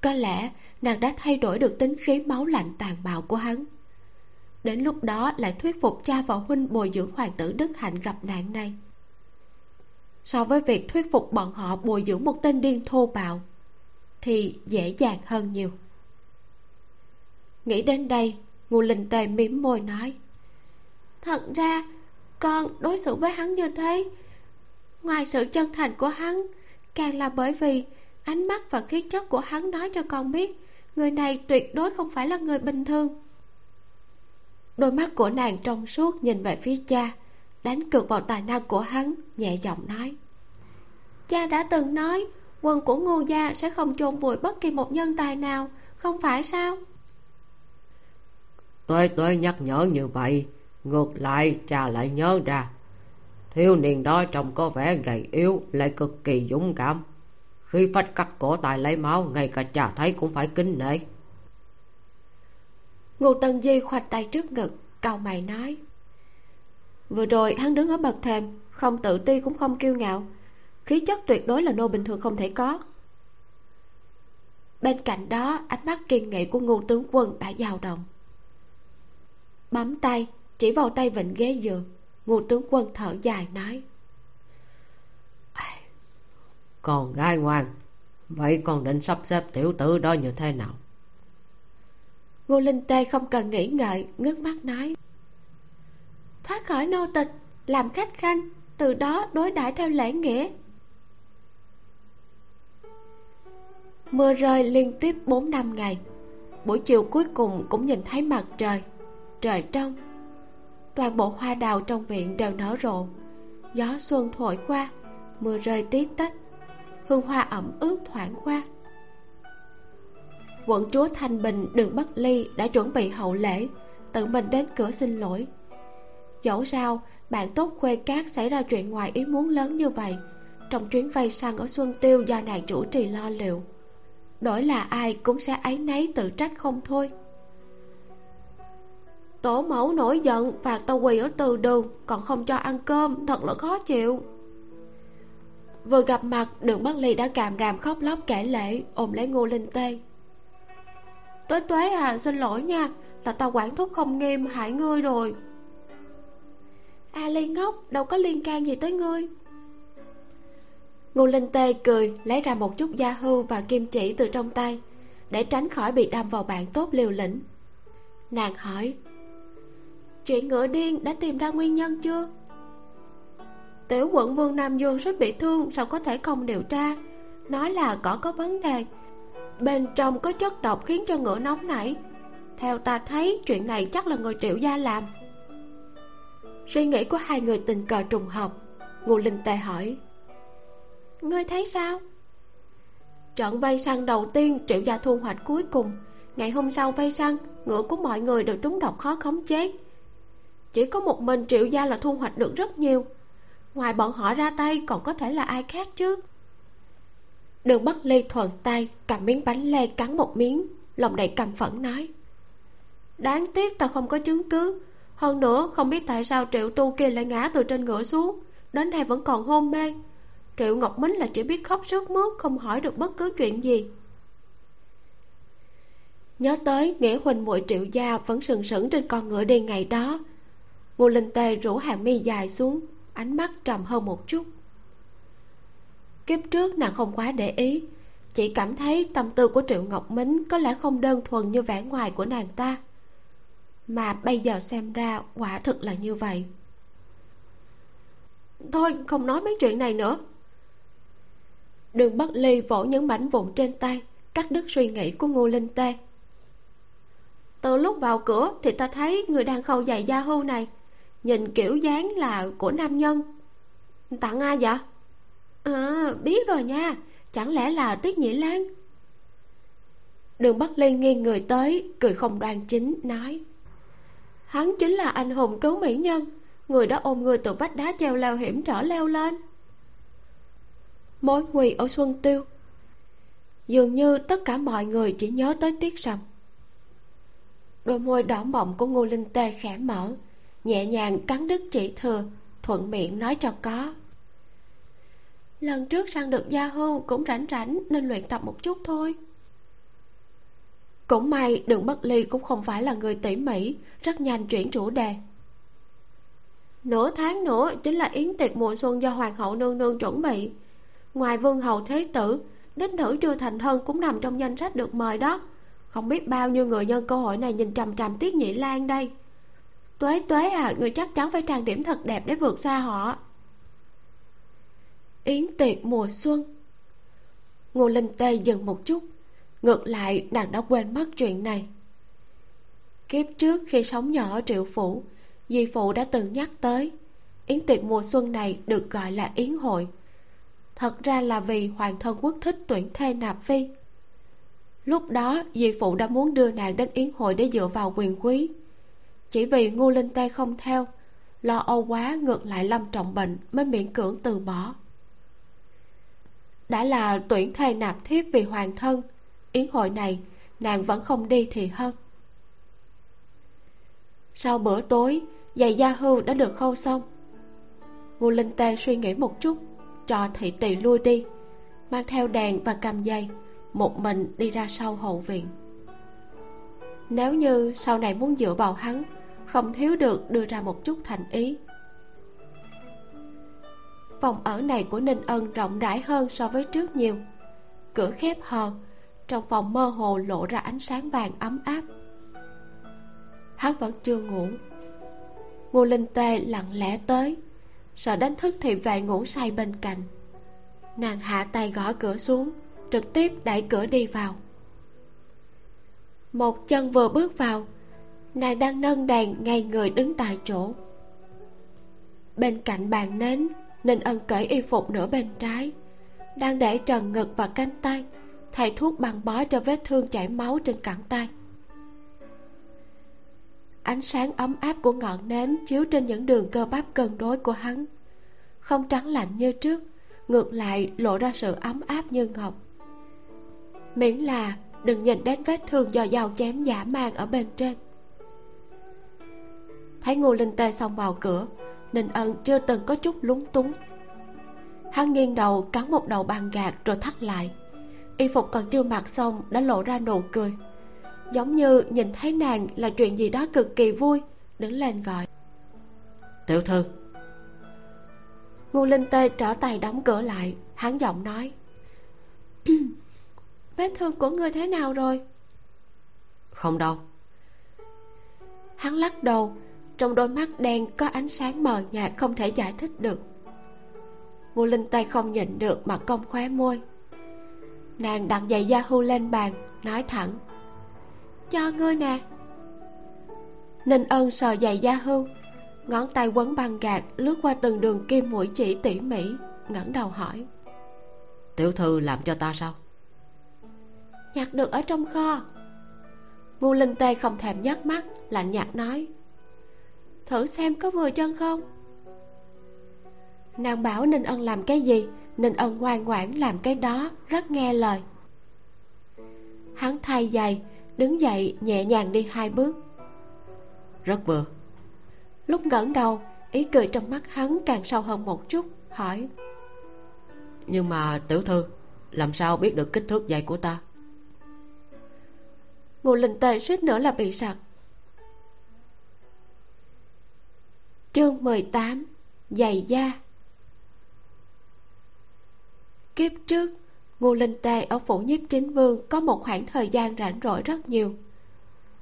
có lẽ nàng đã thay đổi được tính khí máu lạnh tàn bạo của hắn đến lúc đó lại thuyết phục cha và huynh bồi dưỡng hoàng tử đức hạnh gặp nạn này. So với việc thuyết phục bọn họ bồi dưỡng một tên điên thô bạo, thì dễ dàng hơn nhiều. Nghĩ đến đây, ngô linh tề mím môi nói, thật ra, con đối xử với hắn như thế, ngoài sự chân thành của hắn, càng là bởi vì ánh mắt và khí chất của hắn nói cho con biết, người này tuyệt đối không phải là người bình thường đôi mắt của nàng trong suốt nhìn về phía cha, đánh cược vào tài năng của hắn, nhẹ giọng nói. Cha đã từng nói quân của ngô gia sẽ không chôn vùi bất kỳ một nhân tài nào, không phải sao? Tôi tôi nhắc nhở như vậy, ngược lại cha lại nhớ ra. Thiếu niên đó trông có vẻ gầy yếu, lại cực kỳ dũng cảm. Khi phách cắt cổ tài lấy máu, ngay cả cha thấy cũng phải kính nể ngô tân di khoanh tay trước ngực, cau mày nói. Vừa rồi hắn đứng ở bậc thềm, không tự ti cũng không kiêu ngạo. Khí chất tuyệt đối là nô bình thường không thể có. Bên cạnh đó, ánh mắt kiên nghị của ngô tướng quân đã dao động. Bấm tay, chỉ vào tay vịnh ghế giường ngô tướng quân thở dài nói. Còn gái ngoan, vậy còn định sắp xếp tiểu tử đó như thế nào? Ngô linh tê không cần nghĩ ngợi, ngước mắt nói. Thoát khỏi nô tịch, làm khách khanh, từ đó đối đãi theo lễ nghĩa. Mưa rơi liên tiếp bốn năm ngày. Buổi chiều cuối cùng cũng nhìn thấy mặt trời trời trong toàn bộ hoa đào trong viện đều nở rộ. Gió xuân thổi qua, mưa rơi tí tách. Hương hoa ẩm ướt thoảng qua quận chúa thanh bình đường bất ly đã chuẩn bị hậu lễ, tự mình đến cửa xin lỗi. Dẫu sao, bạn tốt khuê cát xảy ra chuyện ngoài ý muốn lớn như vậy. Trong chuyến vay săn ở xuân tiêu do nàng chủ trì lo liệu, đổi là ai cũng sẽ áy náy tự trách không thôi. Tổ mẫu nổi giận phạt tao quỳ ở từ đường, còn không cho ăn cơm, thật là khó chịu. Vừa gặp mặt, đường bất ly đã càm ràm khóc lóc kể lễ ôm lấy ngô linh tê tuế tuế à xin lỗi nha, là tao quản thúc không nghiêm hại ngươi rồi. A ly ngốc, đâu có liên can gì tới ngươi. Ngô linh tê cười, lấy ra một chút da hưu và kim chỉ từ trong tay, để tránh khỏi bị đâm vào bạn tốt liều lĩnh. Nàng hỏi chuyện ngựa điên đã tìm ra nguyên nhân chưa? Tiểu quận vương nam dương rất bị thương, sao có thể không điều tra? Nói là cỏ có vấn đề bên trong có chất độc khiến cho ngựa nóng nảy. Theo ta thấy, chuyện này chắc là người triệu gia làm. Suy nghĩ của hai người tình cờ trùng hợp, ngô linh tề hỏi. Ngươi thấy sao? Trận vay săn đầu tiên triệu gia thu hoạch cuối cùng. Ngày hôm sau vay săn, ngựa của mọi người đều trúng độc khó khống chế. Chỉ có một mình triệu gia là thu hoạch được rất nhiều. Ngoài bọn họ ra tay, còn có thể là ai khác chứ? Đường bất ly thuận tay cầm miếng bánh lê cắn một miếng, lòng đầy căm phẫn nói. Đáng tiếc ta không có chứng cứ. Hơn nữa, không biết tại sao triệu tu kia lại ngã từ trên ngựa xuống. Đến nay vẫn còn hôn mê. Triệu ngọc mính là chỉ biết khóc sướt mướt, không hỏi được bất cứ chuyện gì. Nhớ tới nghĩa huỳnh muội triệu gia vẫn sừng sững trên con ngựa đi ngày đó. Ngô linh tê rủ hàng mi dài xuống, ánh mắt trầm hơn một chút kiếp trước nàng không quá để ý. Chỉ cảm thấy tâm tư của triệu ngọc mính có lẽ không đơn thuần như vẻ ngoài của nàng ta. Mà bây giờ xem ra, quả thực là như vậy. Thôi, không nói mấy chuyện này nữa. Đường bất ly vỗ những mảnh vụn trên tay, cắt đứt suy nghĩ của ngô linh tê. Từ lúc vào cửa thì ta thấy người đang khâu giày da hưu này, nhìn kiểu dáng là của nam nhân. Tặng ai vậy? À biết rồi nha. Chẳng lẽ là tiết nhĩ lan? Đường bắc ly nghiêng người tới, cười không đoan chính, nói. Hắn chính là anh hùng cứu mỹ nhân. Người đó ôm người từ vách đá treo leo hiểm trở leo lên. Mối nguy ở xuân tiêu. Dường như tất cả mọi người chỉ nhớ tới tiết sầm đôi môi đỏ mọng của ngô linh tê khẽ mở, nhẹ nhàng cắn đứt chỉ thừa, thuận miệng nói cho có lần trước sang được gia hưu cũng rảnh rảnh nên luyện tập một chút thôi. Cũng may, đường bất ly cũng không phải là người tỉ mỉ, rất nhanh chuyển chủ đề. Nửa tháng nữa chính là yến tiệc mùa xuân do hoàng hậu nương nương chuẩn bị. Ngoài vương hầu thế tử, đích nữ chưa thành thân cũng nằm trong danh sách được mời đó. Không biết bao nhiêu người nhân cơ hội này nhìn trầm trầm tiết nhị lan đây. Tuế tuế à người chắc chắn phải trang điểm thật đẹp để vượt xa họ yến tiệc mùa xuân. Ngô linh tê dừng một chút, ngược lại nàng đã quên mất chuyện này. Kiếp trước khi sống nhỏ ở triệu phủ di phụ đã từng nhắc tới, yến tiệc mùa xuân này được gọi là yến hội. Thật ra là vì hoàng thân quốc thích tuyển thê nạp phi. Lúc đó di phụ đã muốn đưa nàng đến yến hội để dựa vào quyền quý. Chỉ vì ngô linh tê không theo, lo âu quá ngược lại lâm trọng bệnh mới miễn cưỡng từ bỏ đã là tuyển thê nạp thiếp vì hoàng thân. Yến hội này, nàng vẫn không đi thì hơn. Sau bữa tối, giày gia hưu đã được khâu xong. Ngô linh tê suy nghĩ một chút, cho thị tỳ lui đi, mang theo đèn và cầm dây một mình đi ra sau hậu viện. Nếu như sau này muốn dựa vào hắn, không thiếu được đưa ra một chút thành ý phòng ở này của ninh ân rộng rãi hơn so với trước nhiều. Cửa khép hờ, trong phòng mơ hồ lộ ra ánh sáng vàng ấm áp. Hắn vẫn chưa ngủ. Ngô linh tê lặng lẽ tới, sợ đánh thức thì vệ ngủ say bên cạnh. Nàng hạ tay gõ cửa xuống, trực tiếp đẩy cửa đi vào. Một chân vừa bước vào, nàng đang nâng đèn ngay người đứng tại chỗ. Bên cạnh bàn nến nên ân cởi y phục nửa bên trái. Đang để trần ngực và cánh tay, thầy thuốc băng bó cho vết thương chảy máu trên cẳng tay. Ánh sáng ấm áp của ngọn nến chiếu trên những đường cơ bắp cân đối của hắn. Không trắng lạnh như trước, ngược lại lộ ra sự ấm áp như ngọc. Miễn là đừng nhìn đến vết thương do dao chém giả mang ở bên trên. Thấy ngô linh tê xông vào cửa ninh ân chưa từng có chút lúng túng. Hắn nghiêng đầu cắn một đầu bàn gạt rồi thắt lại. Y phục còn chưa mặc xong đã lộ ra nụ cười. Giống như nhìn thấy nàng là chuyện gì đó cực kỳ vui đứng lên gọi. Tiểu thư. Ngô linh tê trở tay đóng cửa lại hắn giọng nói. Vết thương của ngươi thế nào rồi? Không đâu. Hắn lắc đầu trong đôi mắt đen có ánh sáng mờ nhạt không thể giải thích được. Ngô linh tê không nhịn được mà cong khóe môi. Nàng đặt giày da hưu lên bàn nói thẳng. Cho ngươi nè. Ninh ân sờ giày da hưu ngón tay quấn băng gạt lướt qua từng đường kim mũi chỉ tỉ mỉ ngẩng đầu hỏi. Tiểu thư làm cho ta sao? Nhặt được ở trong kho. Ngu linh tê không thèm nhấc mắt lạnh nhạt nói thử xem có vừa chân không? Nàng bảo ninh ân làm cái gì ninh ân ngoan ngoãn làm cái đó rất nghe lời. Hắn thay giày đứng dậy nhẹ nhàng đi hai bước. Rất vừa. Lúc ngẩng đầu ý cười trong mắt hắn càng sâu hơn một chút hỏi. Nhưng mà tiểu thư làm sao biết được kích thước giày của ta? Ngô linh tề suýt nữa là bị sặc chương 18 giày da. Kiếp trước, ngô linh Tê ở phủ nhiếp chính vương có một khoảng thời gian rảnh rỗi rất nhiều.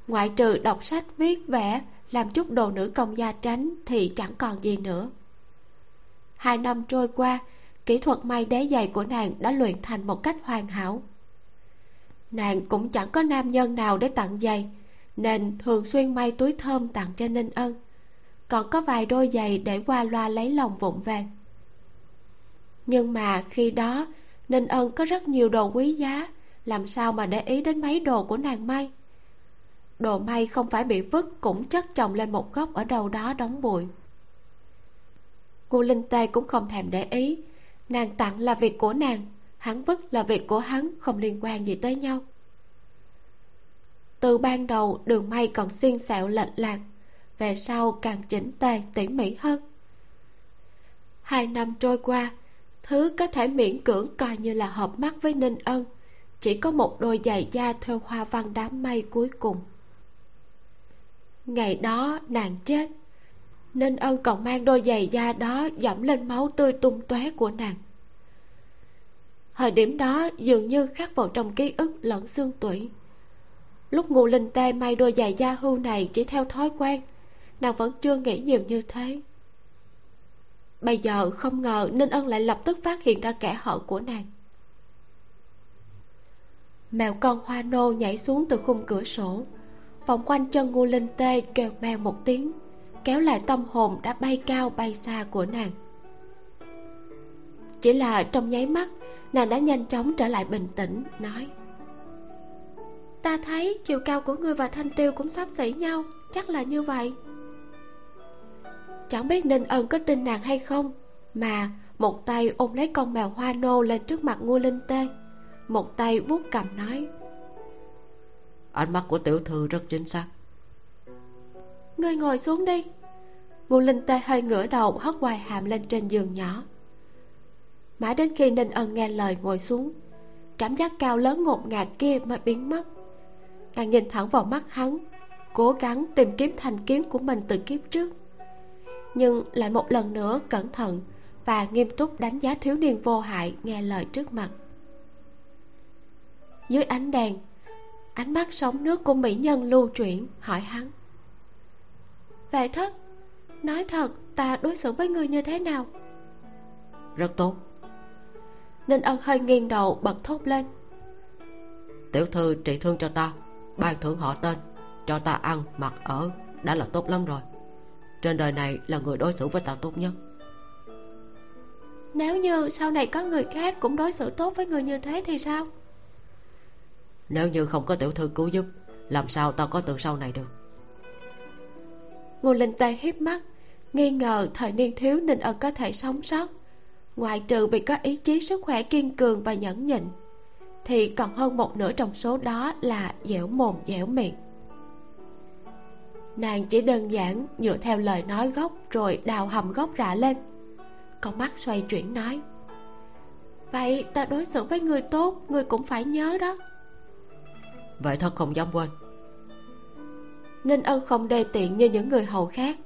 Ngoại trừ đọc sách, viết vẽ, làm chút đồ nữ công gia tránh thì chẳng còn gì nữa. Hai năm trôi qua, kỹ thuật may đế giày của nàng đã luyện thành một cách hoàn hảo. Nàng cũng chẳng có nam nhân nào để tặng giày, nên thường xuyên may túi thơm tặng cho ninh ân còn có vài đôi giày để qua loa lấy lòng vụng về nhưng mà khi đó, ninh ân có rất nhiều đồ quý giá, làm sao mà để ý đến mấy đồ của nàng may đồ may không phải bị vứt cũng chất chồng lên một góc ở đâu đó đóng bụi. Cô linh tê cũng không thèm để ý, nàng tặng là việc của nàng, hắn vứt là việc của hắn, không liên quan gì tới nhau. Từ ban đầu, đường may còn xiên xẹo lệch lạc về sau càng chỉnh tề, tỉ mỉ hơn. Hai năm trôi qua, thứ có thể miễn cưỡng coi như là hợp mắt với ninh ân, chỉ có một đôi giày da theo hoa văn đám mây cuối cùng. Ngày đó nàng chết, ninh ân còn mang đôi giày da đó dẫm lên máu tươi tung tóe của nàng. Thời điểm đó dường như khắc vào trong ký ức lẫn xương tủy. Lúc ngụ linh tê may đôi giày da hưu này chỉ theo thói quen nàng vẫn chưa nghĩ nhiều như thế. Bây giờ không ngờ ninh ân lại lập tức phát hiện ra kẻ hở của nàng. Mèo con hoa nô nhảy xuống từ khung cửa sổ. Vòng quanh chân ngu linh tê kêu meo một tiếng, kéo lại tâm hồn đã bay cao bay xa của nàng. Chỉ là trong nháy mắt, nàng đã nhanh chóng trở lại bình tĩnh, nói, ta thấy chiều cao của ngươi và thanh tiêu cũng sắp xỉ nhau, chắc là như vậy chẳng biết ninh ân có tin nàng hay không mà một tay ôm lấy con mèo hoa nô lên trước mặt ngô linh tê. Một tay vuốt cầm nói ánh mắt của tiểu thư rất chính xác. Ngươi ngồi xuống đi. Ngô linh tê hơi ngửa đầu hất hoài hàm lên trên giường nhỏ. Mãi đến khi ninh ân nghe lời ngồi xuống cảm giác cao lớn ngột ngạt kia mới biến mất. Nàng nhìn thẳng vào mắt hắn cố gắng tìm kiếm thành kiếm của mình từ kiếp trước nhưng lại một lần nữa cẩn thận và nghiêm túc đánh giá thiếu niên vô hại nghe lời trước mặt. Dưới ánh đèn ánh mắt sóng nước của mỹ nhân lưu chuyển hỏi hắn. Vệ thất nói thật ta đối xử với ngươi như thế nào? Rất tốt. Nên ân hơi nghiêng đầu bật thốt lên. Tiểu thư trị thương cho ta ban thưởng họ tên cho ta ăn mặc ở đã là tốt lắm rồi trên đời này là người đối xử với ta tốt nhất. Nếu như sau này có người khác cũng đối xử tốt với người như thế thì sao? Nếu như không có tiểu thư cứu giúp làm sao ta có từ sau này được? Ngô linh tê hiếp mắt nghi ngờ thời niên thiếu nên ân có thể sống sót. Ngoại trừ vì có ý chí sức khỏe kiên cường và nhẫn nhịn thì còn hơn một nửa trong số đó là dẻo mồm dẻo miệng nàng chỉ đơn giản dựa theo lời nói gốc rồi đào hầm gốc rạ lên. Con mắt xoay chuyển nói vậy ta đối xử với người tốt người cũng phải nhớ đó. Vậy thật không dám quên. Ninh ân không đê tiện như những người hầu khác.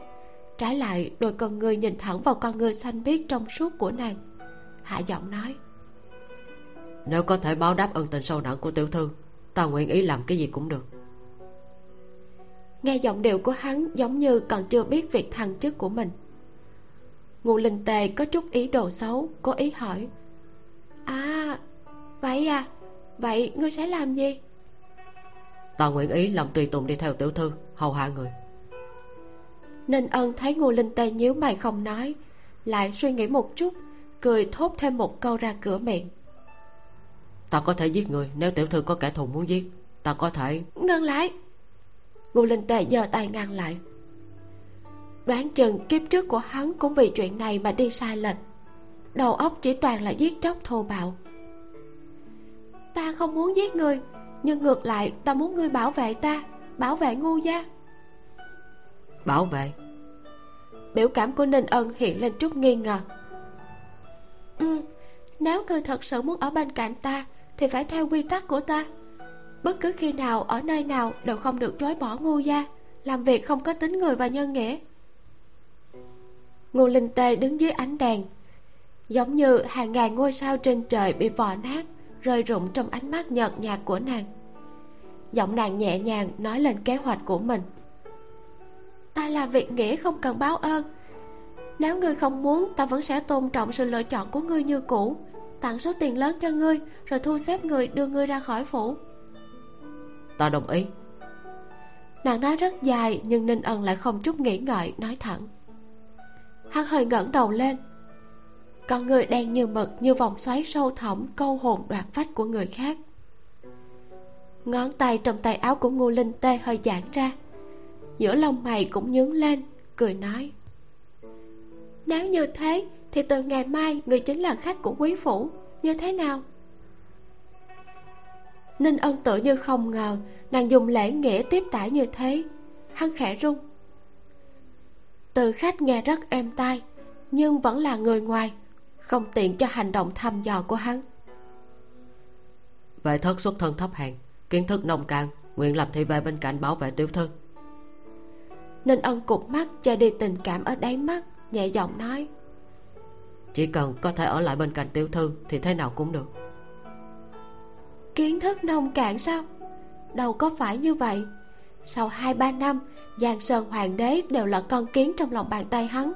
Trái lại đôi con người nhìn thẳng vào con người xanh biếc trong suốt của nàng. Hạ giọng nói nếu có thể báo đáp ân tình sâu nặng của tiểu thư ta nguyện ý làm cái gì cũng được nghe giọng điệu của hắn giống như còn chưa biết việc thăng chức của mình. Ngụ linh tề có chút ý đồ xấu cố ý hỏi. À vậy à vậy ngươi sẽ làm gì? Ta nguyện ý làm tùy tùng đi theo tiểu thư hầu hạ người. Nên ân thấy ngô linh tê nhíu mày không nói lại suy nghĩ một chút cười thốt thêm một câu ra cửa miệng. Ta có thể giết người nếu tiểu thư có kẻ thù muốn giết ta có thể ngừng lại ngô linh tề giơ tay ngăn lại. Đoán chừng kiếp trước của hắn cũng vì chuyện này mà đi sai lệch. Đầu óc chỉ toàn là giết chóc thô bạo. Ta không muốn giết người nhưng ngược lại ta muốn ngươi bảo vệ ta bảo vệ ngu gia. Bảo vệ? Biểu cảm của ninh ân hiện lên chút nghi ngờ. Ừ nếu ngươi thật sự muốn ở bên cạnh ta thì phải theo quy tắc của ta bất cứ khi nào, ở nơi nào đều không được chối bỏ ngu gia, làm việc không có tính người và nhân nghĩa. Ngô linh tê đứng dưới ánh đèn, giống như hàng ngàn ngôi sao trên trời bị vò nát, rơi rụng trong ánh mắt nhợt nhạt của nàng. Giọng nàng nhẹ nhàng nói lên kế hoạch của mình. Ta làm việc nghĩa không cần báo ơn. Nếu ngươi không muốn, ta vẫn sẽ tôn trọng sự lựa chọn của ngươi như cũ, tặng số tiền lớn cho ngươi, rồi thu xếp người đưa ngươi ra khỏi phủ ta đồng ý. Nàng nói rất dài, nhưng ninh ân lại không chút nghĩ ngợi, nói thẳng. Hắn hơi ngẩng đầu lên. Con người đen như mực, như vòng xoáy sâu thẳm, câu hồn đoạt phách của người khác. Ngón tay trong tay áo của ngô linh tê hơi giãn ra. Giữa lông mày cũng nhướng lên, cười nói. Nếu như thế, thì từ ngày mai, người chính là khách của quý phủ. Như thế nào? Ninh ân tự như không ngờ nàng dùng lễ nghĩa tiếp đãi như thế. Hắn khẽ run từ khách nghe rất êm tai nhưng vẫn là người ngoài không tiện cho hành động thăm dò của hắn. Vệ thất xuất thân thấp hèn kiến thức nông cạn nguyện làm thị vệ bên cạnh bảo vệ tiểu thư. Nên ân cụp mắt che đi tình cảm ở đáy mắt nhẹ giọng nói. Chỉ cần có thể ở lại bên cạnh tiểu thư thì thế nào cũng được kiến thức nông cạn sao? Đâu có phải như vậy. Sau hai, ba năm, giang sơn hoàng đế đều là con kiến trong lòng bàn tay hắn.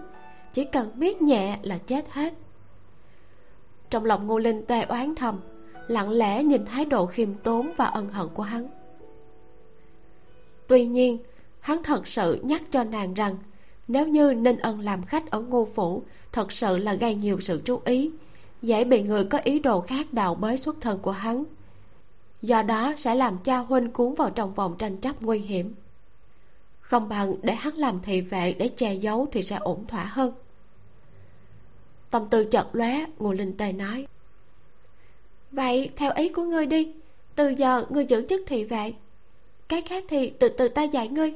Chỉ cần biết nhẹ là chết hết. Trong lòng ngô linh tê oán thầm, lặng lẽ nhìn thái độ khiêm tốn và ân hận của hắn. Tuy nhiên, hắn thật sự nhắc cho nàng rằng, nếu như ninh ân làm khách ở ngô phủ, thật sự là gây nhiều sự chú ý, dễ bị người có ý đồ khác đào bới xuất thân của hắn do đó sẽ làm cha huynh cuốn vào trong vòng tranh chấp nguy hiểm. Không bằng để hắn làm thị vệ để che giấu thì sẽ ổn thỏa hơn. Tâm tư chợt lóe, ngô linh tề nói, vậy theo ý của ngươi đi, từ giờ ngươi giữ chức thị vệ, cái khác thì từ từ ta dạy ngươi.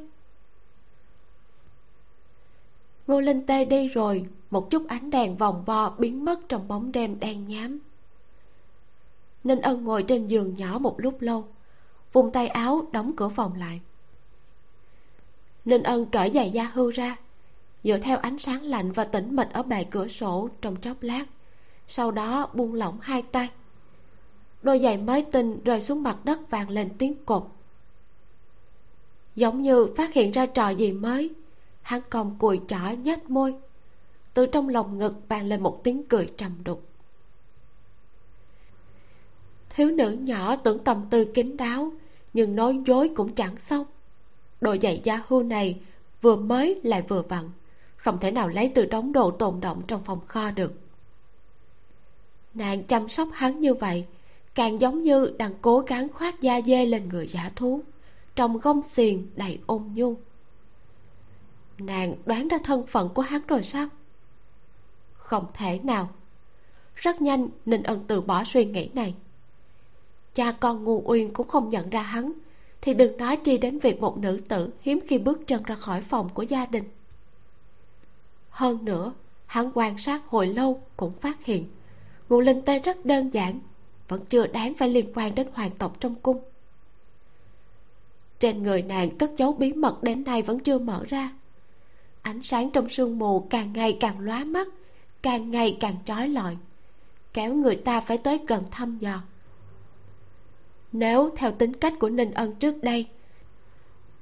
Ngô linh tê đi rồi, một chút ánh đèn vòng vo biến mất trong bóng đêm đen nhám ninh ân ngồi trên giường nhỏ một lúc lâu, vùng tay áo đóng cửa phòng lại. Ninh ân cởi giày da hưu ra, dựa theo ánh sáng lạnh và tĩnh mịch ở bề cửa sổ trong chốc lát, sau đó buông lỏng hai tay. Đôi giày mới tinh rơi xuống mặt đất vang lên tiếng cột. Giống như phát hiện ra trò gì mới, hắn còng cùi chỏ nhếch môi, từ trong lòng ngực vang lên một tiếng cười trầm đục thiếu nữ nhỏ tưởng tầm tư kín đáo, nhưng nói dối cũng chẳng xong. Đồ giày da hưu này vừa mới lại vừa vặn, không thể nào lấy từ đống đồ tồn động trong phòng kho được. Nàng chăm sóc hắn như vậy, càng giống như đang cố gắng khoác da dê lên người giả thú, trong gông xiềng đầy ôn nhu. Nàng đoán ra thân phận của hắn rồi sao? Không thể nào. Rất nhanh, ninh ân từ bỏ suy nghĩ này cha con ngu uyên cũng không nhận ra hắn. Thì đừng nói chi đến việc một nữ tử hiếm khi bước chân ra khỏi phòng của gia đình. Hơn nữa, hắn quan sát hồi lâu cũng phát hiện ngụ linh tê rất đơn giản, vẫn chưa đáng phải liên quan đến hoàng tộc trong cung. Trên người nàng cất giấu bí mật đến nay vẫn chưa mở ra. Ánh sáng trong sương mù càng ngày càng lóa mắt, càng ngày càng chói lọi, kéo người ta phải tới gần thăm dò nếu theo tính cách của ninh ân trước đây,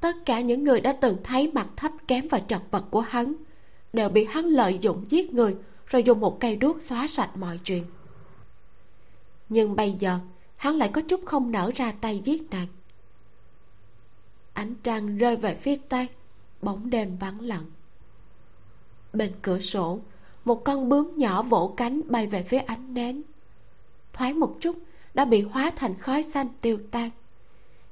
tất cả những người đã từng thấy mặt thấp kém và chật vật của hắn đều bị hắn lợi dụng giết người rồi dùng một cây đuốc xóa sạch mọi chuyện. Nhưng bây giờ, hắn lại có chút không nở ra tay giết nàng. Ánh trăng rơi về phía tây, bóng đêm vắng lặng. Bên cửa sổ, một con bướm nhỏ vỗ cánh bay về phía ánh nến. Thoáng một chút đã bị hóa thành khói xanh tiêu tan.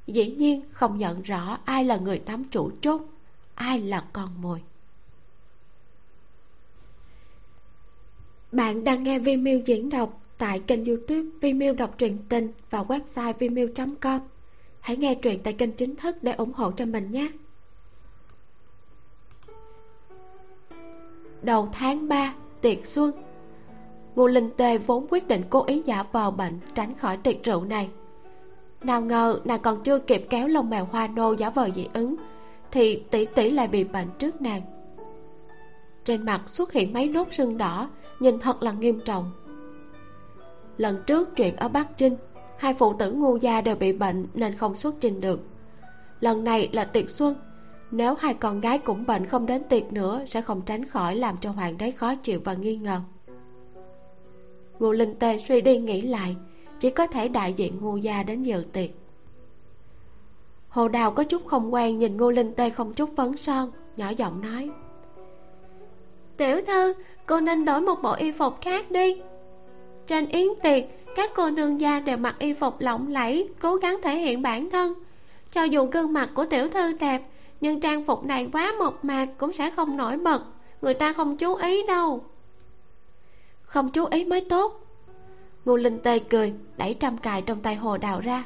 Dĩ nhiên không nhận rõ ai là người nắm chủ chốt, ai là con mồi. Bạn đang nghe Vimeo diễn đọc tại kênh youtube Vimeo đọc truyện tình và website vimeo.com hãy nghe truyện tại kênh chính thức để ủng hộ cho mình nhé. Đầu tháng 3 tiệc xuân ngô linh tê vốn quyết định cố ý giả vờ bệnh tránh khỏi tiệc rượu này. Nào ngờ nàng còn chưa kịp kéo lông mèo hoa nô giả vờ dị ứng, thì tỷ tỷ lại bị bệnh trước nàng. Trên mặt xuất hiện mấy nốt sưng đỏ, nhìn thật là nghiêm trọng. Lần trước chuyện ở bắc chinh, hai phụ tử ngu gia đều bị bệnh nên không xuất trình được. Lần này là tiệc xuân, nếu hai con gái cũng bệnh không đến tiệc nữa sẽ không tránh khỏi làm cho hoàng đế khó chịu và nghi ngờ ngô linh tê suy đi nghĩ lại, chỉ có thể đại diện ngô gia đến dự tiệc. Hồ đào có chút không quen nhìn ngô linh tê không chút phấn son, nhỏ giọng nói. Tiểu thư, cô nên đổi một bộ y phục khác đi. Trên yến tiệc, các cô nương gia đều mặc y phục lộng lẫy, cố gắng thể hiện bản thân. Cho dù gương mặt của tiểu thư đẹp, nhưng trang phục này quá mộc mạc cũng sẽ không nổi bật, người ta không chú ý đâu không chú ý mới tốt. Ngô linh tê cười, đẩy trăm cài trong tay hồ đào ra,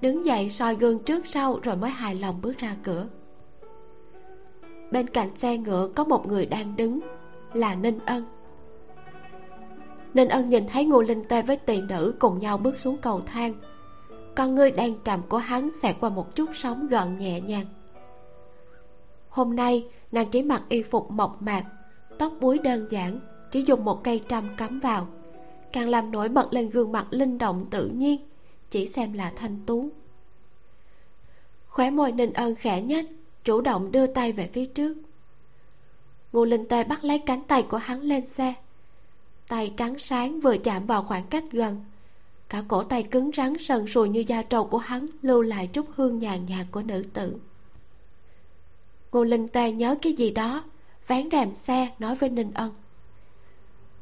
đứng dậy soi gương trước sau rồi mới hài lòng bước ra cửa. Bên cạnh xe ngựa có một người đang đứng, là ninh ân. Ninh ân nhìn thấy ngô linh tê với tỳ nữ cùng nhau bước xuống cầu thang. Con ngươi đang trầm của hắn xẹt qua một chút sóng gợn nhẹ nhàng. Hôm nay, nàng chỉ mặc y phục mộc mạc, tóc búi đơn giản chỉ dùng một cây trăm cắm vào. Càng làm nổi bật lên gương mặt linh động tự nhiên, chỉ xem là thanh tú. Khóe môi ninh ân khẽ nhếch, chủ động đưa tay về phía trước. Ngô linh tê bắt lấy cánh tay của hắn lên xe. Tay trắng sáng vừa chạm vào khoảng cách gần, cả cổ tay cứng rắn sần sùi như da trâu của hắn lưu lại chút hương nhàn nhạt của nữ tử. Ngô linh tê nhớ cái gì đó, vén rèm xe nói với ninh ân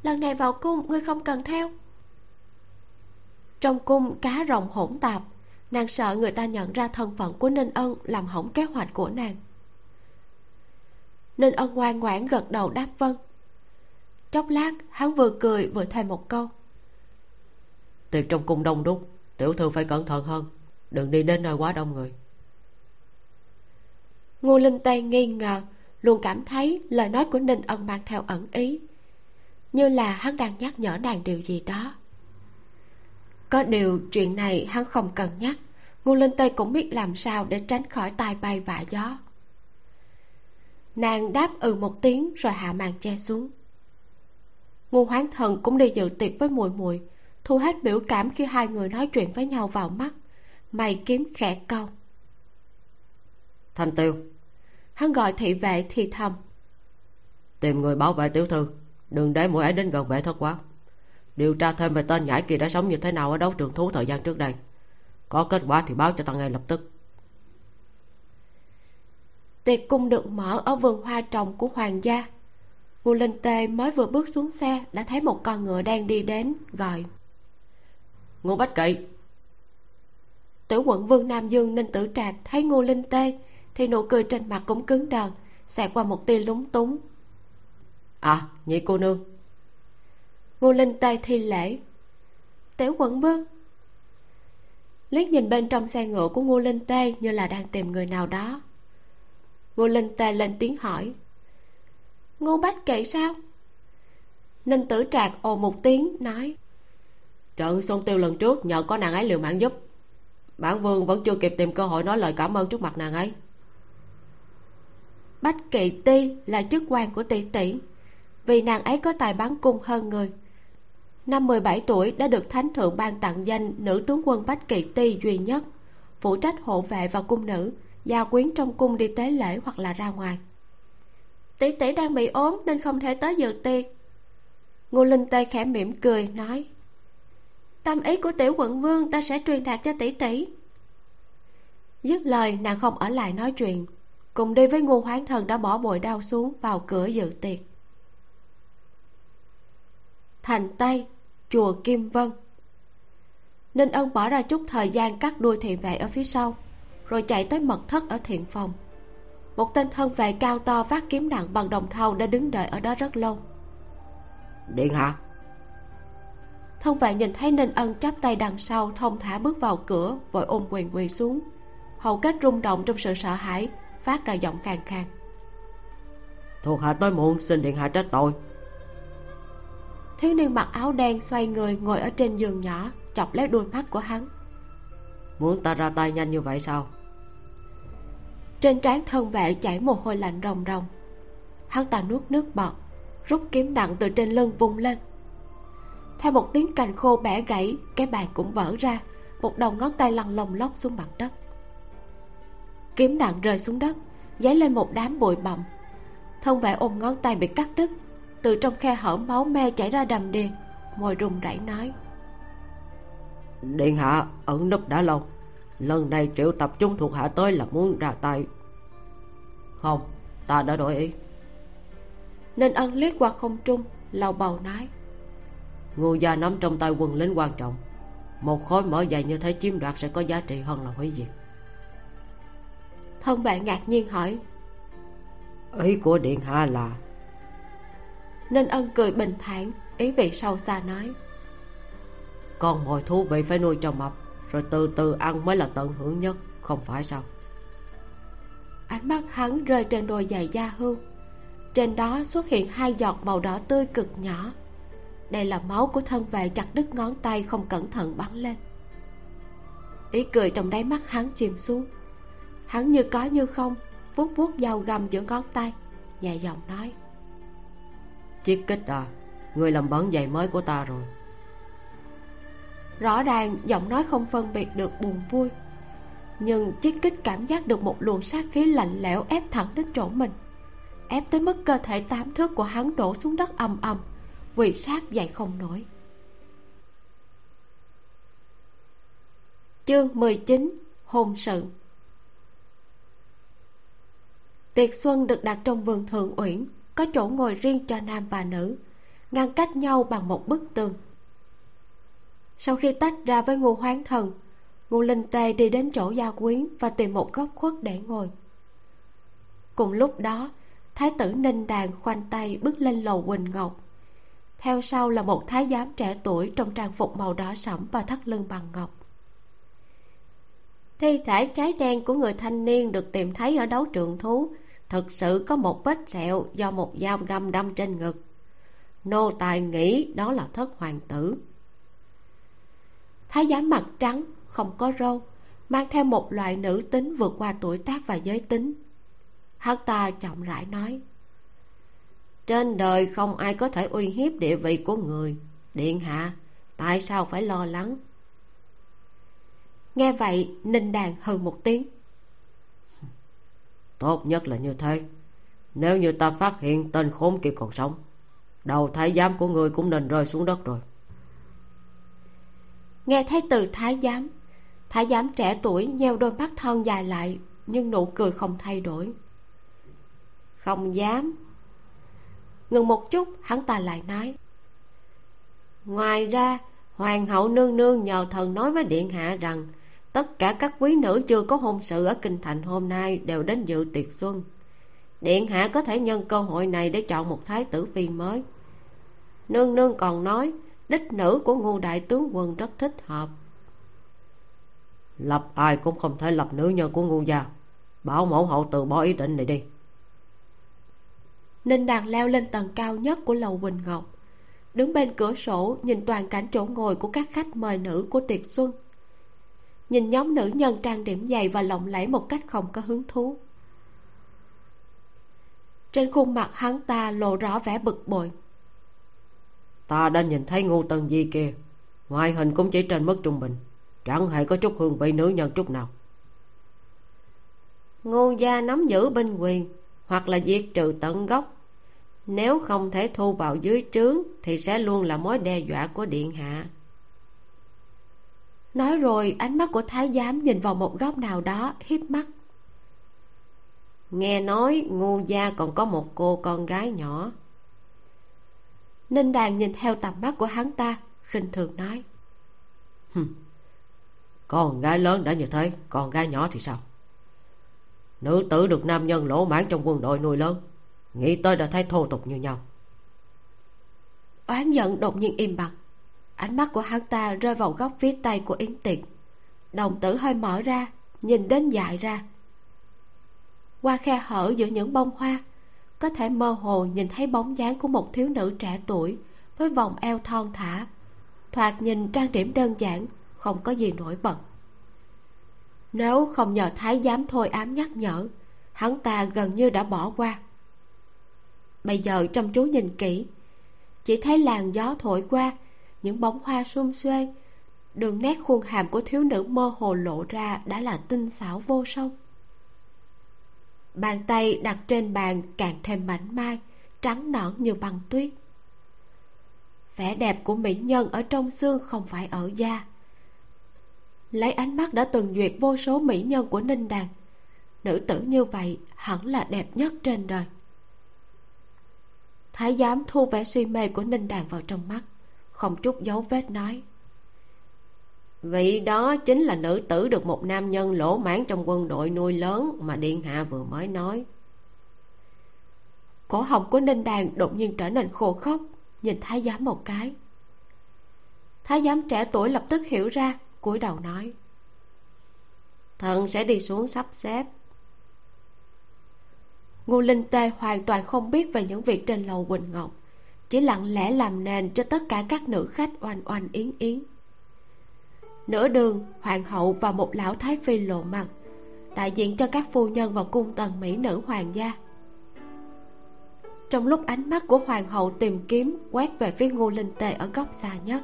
lần này vào cung ngươi không cần theo. Trong cung cá rồng hỗn tạp. Nàng sợ người ta nhận ra thân phận của ninh ân làm hỏng kế hoạch của nàng. Ninh ân ngoan ngoãn gật đầu đáp vâng. Chốc lát hắn vừa cười vừa thêm một câu. Tiệc trong cung đông đúc tiểu thư phải cẩn thận hơn. Đừng đi đến nơi quá đông người. Ngô linh tây nghi ngờ luôn cảm thấy lời nói của ninh ân mang theo ẩn ý như là hắn đang nhắc nhở nàng điều gì đó. Có điều chuyện này hắn không cần nhắc. Ngô linh tây cũng biết làm sao để tránh khỏi tai bay vạ gió. Nàng đáp ừ một tiếng rồi hạ màn che xuống. Ngô hoán thần cũng đi dự tiệc với mùi mùi thu hết biểu cảm khi hai người nói chuyện với nhau vào mắt. Mày kiếm khẽ câu. Thanh tiêu. Hắn gọi thị vệ thì thầm. Tìm người bảo vệ tiểu thư đừng để mũi ấy đến gần vệ thất quá. Điều tra thêm về tên nhãi kia đã sống như thế nào ở đấu trường thú thời gian trước đây. Có kết quả thì báo cho ta ngay lập tức. Tiệc cung được mở ở vườn hoa trồng của hoàng gia. Ngô linh tê mới vừa bước xuống xe đã thấy một con ngựa đang đi đến gọi. Ngô bách kỵ. Tiểu quận vương nam dương ninh tử trạc thấy ngô linh tê thì nụ cười trên mặt cũng cứng đờ xẹt qua một tia lúng túng à nhị cô nương. Ngô linh tê thi lễ. Tiểu quận vương. Liếc nhìn bên trong xe ngựa của ngô linh tê như là đang tìm người nào đó. Ngô linh tê lên tiếng hỏi. Ngô bách kỵ sao? Ninh tử trạc ồ một tiếng nói. Trận xôn tiêu lần trước nhờ có nàng ấy liều mạng giúp. Bản vương vẫn chưa kịp tìm cơ hội nói lời cảm ơn trước mặt nàng ấy. Bách kỵ ti là chức quan của tỷ tỷ vì nàng ấy có tài bắn cung hơn người. Năm 17 tuổi đã được thánh thượng ban tặng danh nữ tướng quân bách kỵ ti duy nhất, phụ trách hộ vệ và cung nữ, gia quyến trong cung đi tế lễ hoặc là ra ngoài. Tỷ tỷ đang bị ốm nên không thể tới dự tiệc. Ngô linh tê khẽ mỉm cười, nói, tâm ý của tiểu quận vương ta sẽ truyền đạt cho tỷ tỷ. Dứt lời, nàng không ở lại nói chuyện, cùng đi với ngô hoán thần đã bỏ bội đau xuống vào cửa dự tiệc thành tây chùa kim vân. Ninh ân bỏ ra chút thời gian cắt đuôi thị vệ ở phía sau rồi chạy tới mật thất ở thiện phòng. Một tên thân vệ cao to vác kiếm nặng bằng đồng thau đã đứng đợi ở đó rất lâu. Điện hạ. Thân vệ nhìn thấy ninh ân chắp tay đằng sau thông thả bước vào cửa vội ôm quyền quỳ xuống. Hầu kết rung động trong sự sợ hãi phát ra giọng khàn khàn. Thuộc hạ tới muộn xin điện hạ trách tội thiếu niên mặc áo đen xoay người ngồi ở trên giường nhỏ chọc lấy đôi mắt của hắn. Muốn ta ra tay nhanh như vậy sao? Trên trán thân vệ chảy mồ hôi lạnh ròng ròng. Hắn ta nuốt nước bọt rút kiếm nặng từ trên lưng vung lên. Theo một tiếng cành khô bẻ gãy cái bàn cũng vỡ ra một đầu ngón tay lăn lồng lóc xuống mặt đất. Kiếm nặng rơi xuống đất dấy lên một đám bụi bặm thân vệ ôm ngón tay bị cắt đứt từ trong khe hở máu me chảy ra đầm đìa môi run rẩy nói. Điện hạ ẩn núp đã lâu. Lần này triệu tập trung thuộc hạ tới là muốn ra tay. Không ta đã đổi ý. Nên ân liếc qua không trung lầu bầu nói. Ngô gia nắm trong tay quân lính quan trọng. Một khối mở dày như thế chiếm đoạt sẽ có giá trị hơn là hủy diệt. Thân vệ ngạc nhiên hỏi. Ý của điện hạ là nên ân cười bình thản ý vị sâu xa nói. Con mồi thú vị phải nuôi cho mập rồi từ từ ăn mới là tận hưởng nhất không phải sao? Ánh mắt hắn rơi trên đôi giày da hưu. Trên đó xuất hiện hai giọt màu đỏ tươi cực nhỏ. Đây là máu của thân vệ chặt đứt ngón tay không cẩn thận bắn lên. Ý cười trong đáy mắt hắn chìm xuống. Hắn như có như không vuốt vuốt dao găm giữa ngón tay nhẹ giọng nói chiếc kích à. Người làm bẩn giày mới của ta rồi. Rõ ràng giọng nói không phân biệt được buồn vui, nhưng chiếc kích cảm giác được một luồng sát khí lạnh lẽo ép thẳng đến chỗ mình, ép tới mức cơ thể tám thước của hắn đổ xuống đất ầm ầm, quỳ sát dậy không nổi. Chương 19 hôn sự. Tiệc xuân được đặt trong vườn thượng uyển có chỗ ngồi riêng cho nam và nữ, ngăn cách nhau bằng một bức tường. Sau khi tách ra với ngô hoán thần, ngô linh tê đi đến chỗ gia quyến và tìm một góc khuất để ngồi. Cùng lúc đó, thái tử ninh đàn khoanh tay bước lên lầu quỳnh ngọc. Theo sau là một thái giám trẻ tuổi trong trang phục màu đỏ sẫm và thắt lưng bằng ngọc. Thi thể trái đen của người thanh niên được tìm thấy ở đấu trường thú thực sự có một vết sẹo do một dao găm đâm trên ngực. Nô tài nghĩ đó là thất hoàng tử. Thái giám mặt trắng, không có râu, mang theo một loại nữ tính vượt qua tuổi tác và giới tính. Hắn ta chậm rãi nói, trên đời không ai có thể uy hiếp địa vị của người. Điện hạ, tại sao phải lo lắng? Nghe vậy, ninh đàn hừ một tiếng tốt nhất là như thế. Nếu như ta phát hiện tên khốn kia còn sống, đầu thái giám của người cũng nên rơi xuống đất rồi. Nghe thấy từ thái giám thái giám trẻ tuổi nheo đôi mắt thon dài lại, nhưng nụ cười không thay đổi. Không dám. Ngừng một chút, hắn ta lại nói. Ngoài ra, hoàng hậu nương nương nhờ thần nói với điện hạ rằng tất cả các quý nữ chưa có hôn sự ở kinh thành hôm nay đều đến dự tiệc xuân. Điện hạ có thể nhân cơ hội này để chọn một thái tử phi mới. Nương nương còn nói đích nữ của ngô đại tướng quân rất thích hợp. Lập ai cũng không thể lập nữ nhân của ngô gia. Bảo mẫu hậu từ bỏ ý định này đi. Ninh đàn leo lên tầng cao nhất của lầu quỳnh ngọc. Đứng bên cửa sổ nhìn toàn cảnh chỗ ngồi của các khách mời nữ của tiệc xuân nhìn nhóm nữ nhân trang điểm dày và lộng lẫy một cách không có hứng thú. Trên khuôn mặt hắn ta lộ rõ vẻ bực bội. Ta đã nhìn thấy ngô tần di kia. Ngoại hình cũng chỉ trên mức trung bình. Chẳng hề có chút hương vị nữ nhân chút nào. Ngô gia nắm giữ binh quyền hoặc là diệt trừ tận gốc. Nếu không thể thu vào dưới trướng thì sẽ luôn là mối đe dọa của điện hạ nói rồi ánh mắt của thái giám nhìn vào một góc nào đó hiếp mắt. Nghe nói ngu gia còn có một cô con gái nhỏ. Ninh đàn nhìn theo tầm mắt của hắn ta khinh thường nói. Con gái lớn đã như thế con gái nhỏ thì sao? Nữ tử được nam nhân lỗ mãn trong quân đội nuôi lớn nghĩ tới đã thấy thô tục như nhau. Oán giận đột nhiên im bặt ánh mắt của hắn ta rơi vào góc phía tay của yến tiệc đồng tử hơi mở ra, nhìn đến dại ra. Qua khe hở giữa những bông hoa, có thể mơ hồ nhìn thấy bóng dáng của một thiếu nữ trẻ tuổi với vòng eo thon thả, thoạt nhìn trang điểm đơn giản, không có gì nổi bật. Nếu không nhờ thái giám thôi ám nhắc nhở, hắn ta gần như đã bỏ qua. Bây giờ chăm chú nhìn kỹ, chỉ thấy làn gió thổi qua những bóng hoa xum xuê. Đường nét khuôn hàm của thiếu nữ mơ hồ lộ ra đã là tinh xảo vô song. Bàn tay đặt trên bàn càng thêm mảnh mai, trắng nõn như băng tuyết. Vẻ đẹp của mỹ nhân ở trong xương không phải ở da. Lấy ánh mắt đã từng duyệt vô số mỹ nhân của ninh đàn, nữ tử như vậy hẳn là đẹp nhất trên đời. Thái giám thu vẻ suy mê của ninh đàn vào trong mắt không chút dấu vết nói. Vị đó chính là nữ tử được một nam nhân lỗ mãn trong quân đội nuôi lớn mà điện hạ vừa mới nói. Cổ họng của ninh đàn đột nhiên trở nên khô khốc, nhìn thái giám một cái. Thái giám trẻ tuổi lập tức hiểu ra, cúi đầu nói. Thần sẽ đi xuống sắp xếp. Ngô linh tê hoàn toàn không biết về những việc trên lầu quỳnh ngọc chỉ lặng lẽ làm nền cho tất cả các nữ khách oanh oanh yến yến. Nửa đường, hoàng hậu và một lão thái phi lộ mặt, đại diện cho các phu nhân và cung tần mỹ nữ hoàng gia. Trong lúc ánh mắt của hoàng hậu tìm kiếm quét về phía ngô linh tê ở góc xa nhất,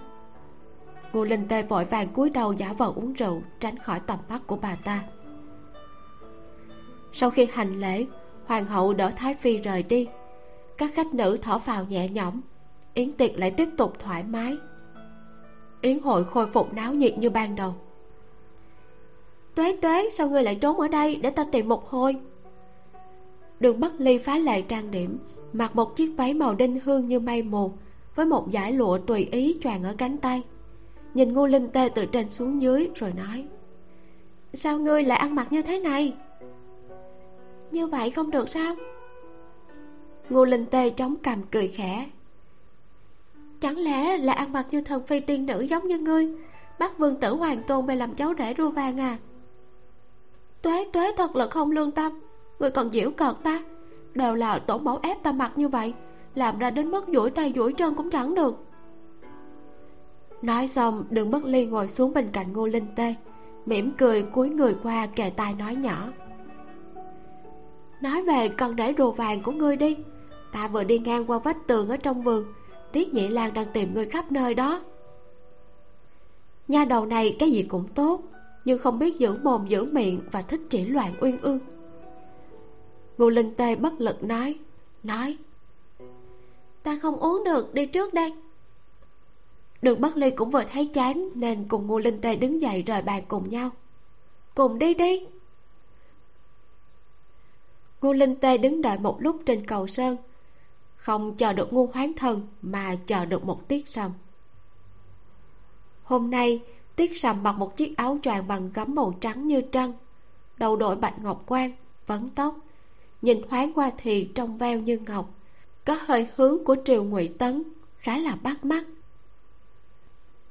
ngô linh tê vội vàng cúi đầu giả vờ uống rượu, tránh khỏi tầm mắt của bà ta. Sau khi hành lễ, hoàng hậu đỡ thái phi rời đi các khách nữ thở phào nhẹ nhõm. Yến tiệc lại tiếp tục thoải mái. Yến hội khôi phục náo nhiệt như ban đầu. Tuế tuế, sao ngươi lại trốn ở đây để ta tìm một hồi? Đường bất ly phá lệ trang điểm, mặc một chiếc váy màu đinh hương như mây mù, với một dải lụa tùy ý choàng ở cánh tay. Nhìn ngô linh tê từ trên xuống dưới rồi nói, sao ngươi lại ăn mặc như thế này? Như vậy không được sao? Ngô linh tê chống cằm cười khẽ. Chẳng lẽ là ăn mặc như thần phi tiên nữ giống như ngươi? Bắt vương tử hoàng tôn về làm cháu rể rua vàng à? Tuế tuế, thật là không lương tâm. Người còn giễu cợt ta. Đều là tổ mẫu ép ta mặc như vậy, làm ra đến mức duỗi tay duỗi chân cũng chẳng được. Nói xong, đường bất ly ngồi xuống bên cạnh ngô linh tê, mỉm cười cúi người qua kề tai nói nhỏ. Nói về con rể rùa vàng của ngươi đi ta vừa đi ngang qua vách tường ở trong vườn. Tiết nhị lan đang tìm người khắp nơi đó. Nha đầu này cái gì cũng tốt, nhưng không biết giữ mồm, giữ miệng và thích chỉ loạn uyên ương. Ngô linh tê bất lực nói nói, ta không uống được, đi trước đây. Đường bất ly cũng vừa thấy chán nên cùng ngô linh tê đứng dậy rời bàn cùng nhau. Cùng đi đi. Ngô linh tê đứng đợi một lúc trên cầu sơn không chờ được ngô hoán thần mà chờ được một tiết sầm. Hôm nay tiết sầm mặc một chiếc áo choàng bằng gấm màu trắng như trăng. Đầu đội bạch ngọc quan vấn tóc. Nhìn thoáng qua thì trong veo như ngọc. Có hơi hướng của triều ngụy tấn khá là bắt mắt.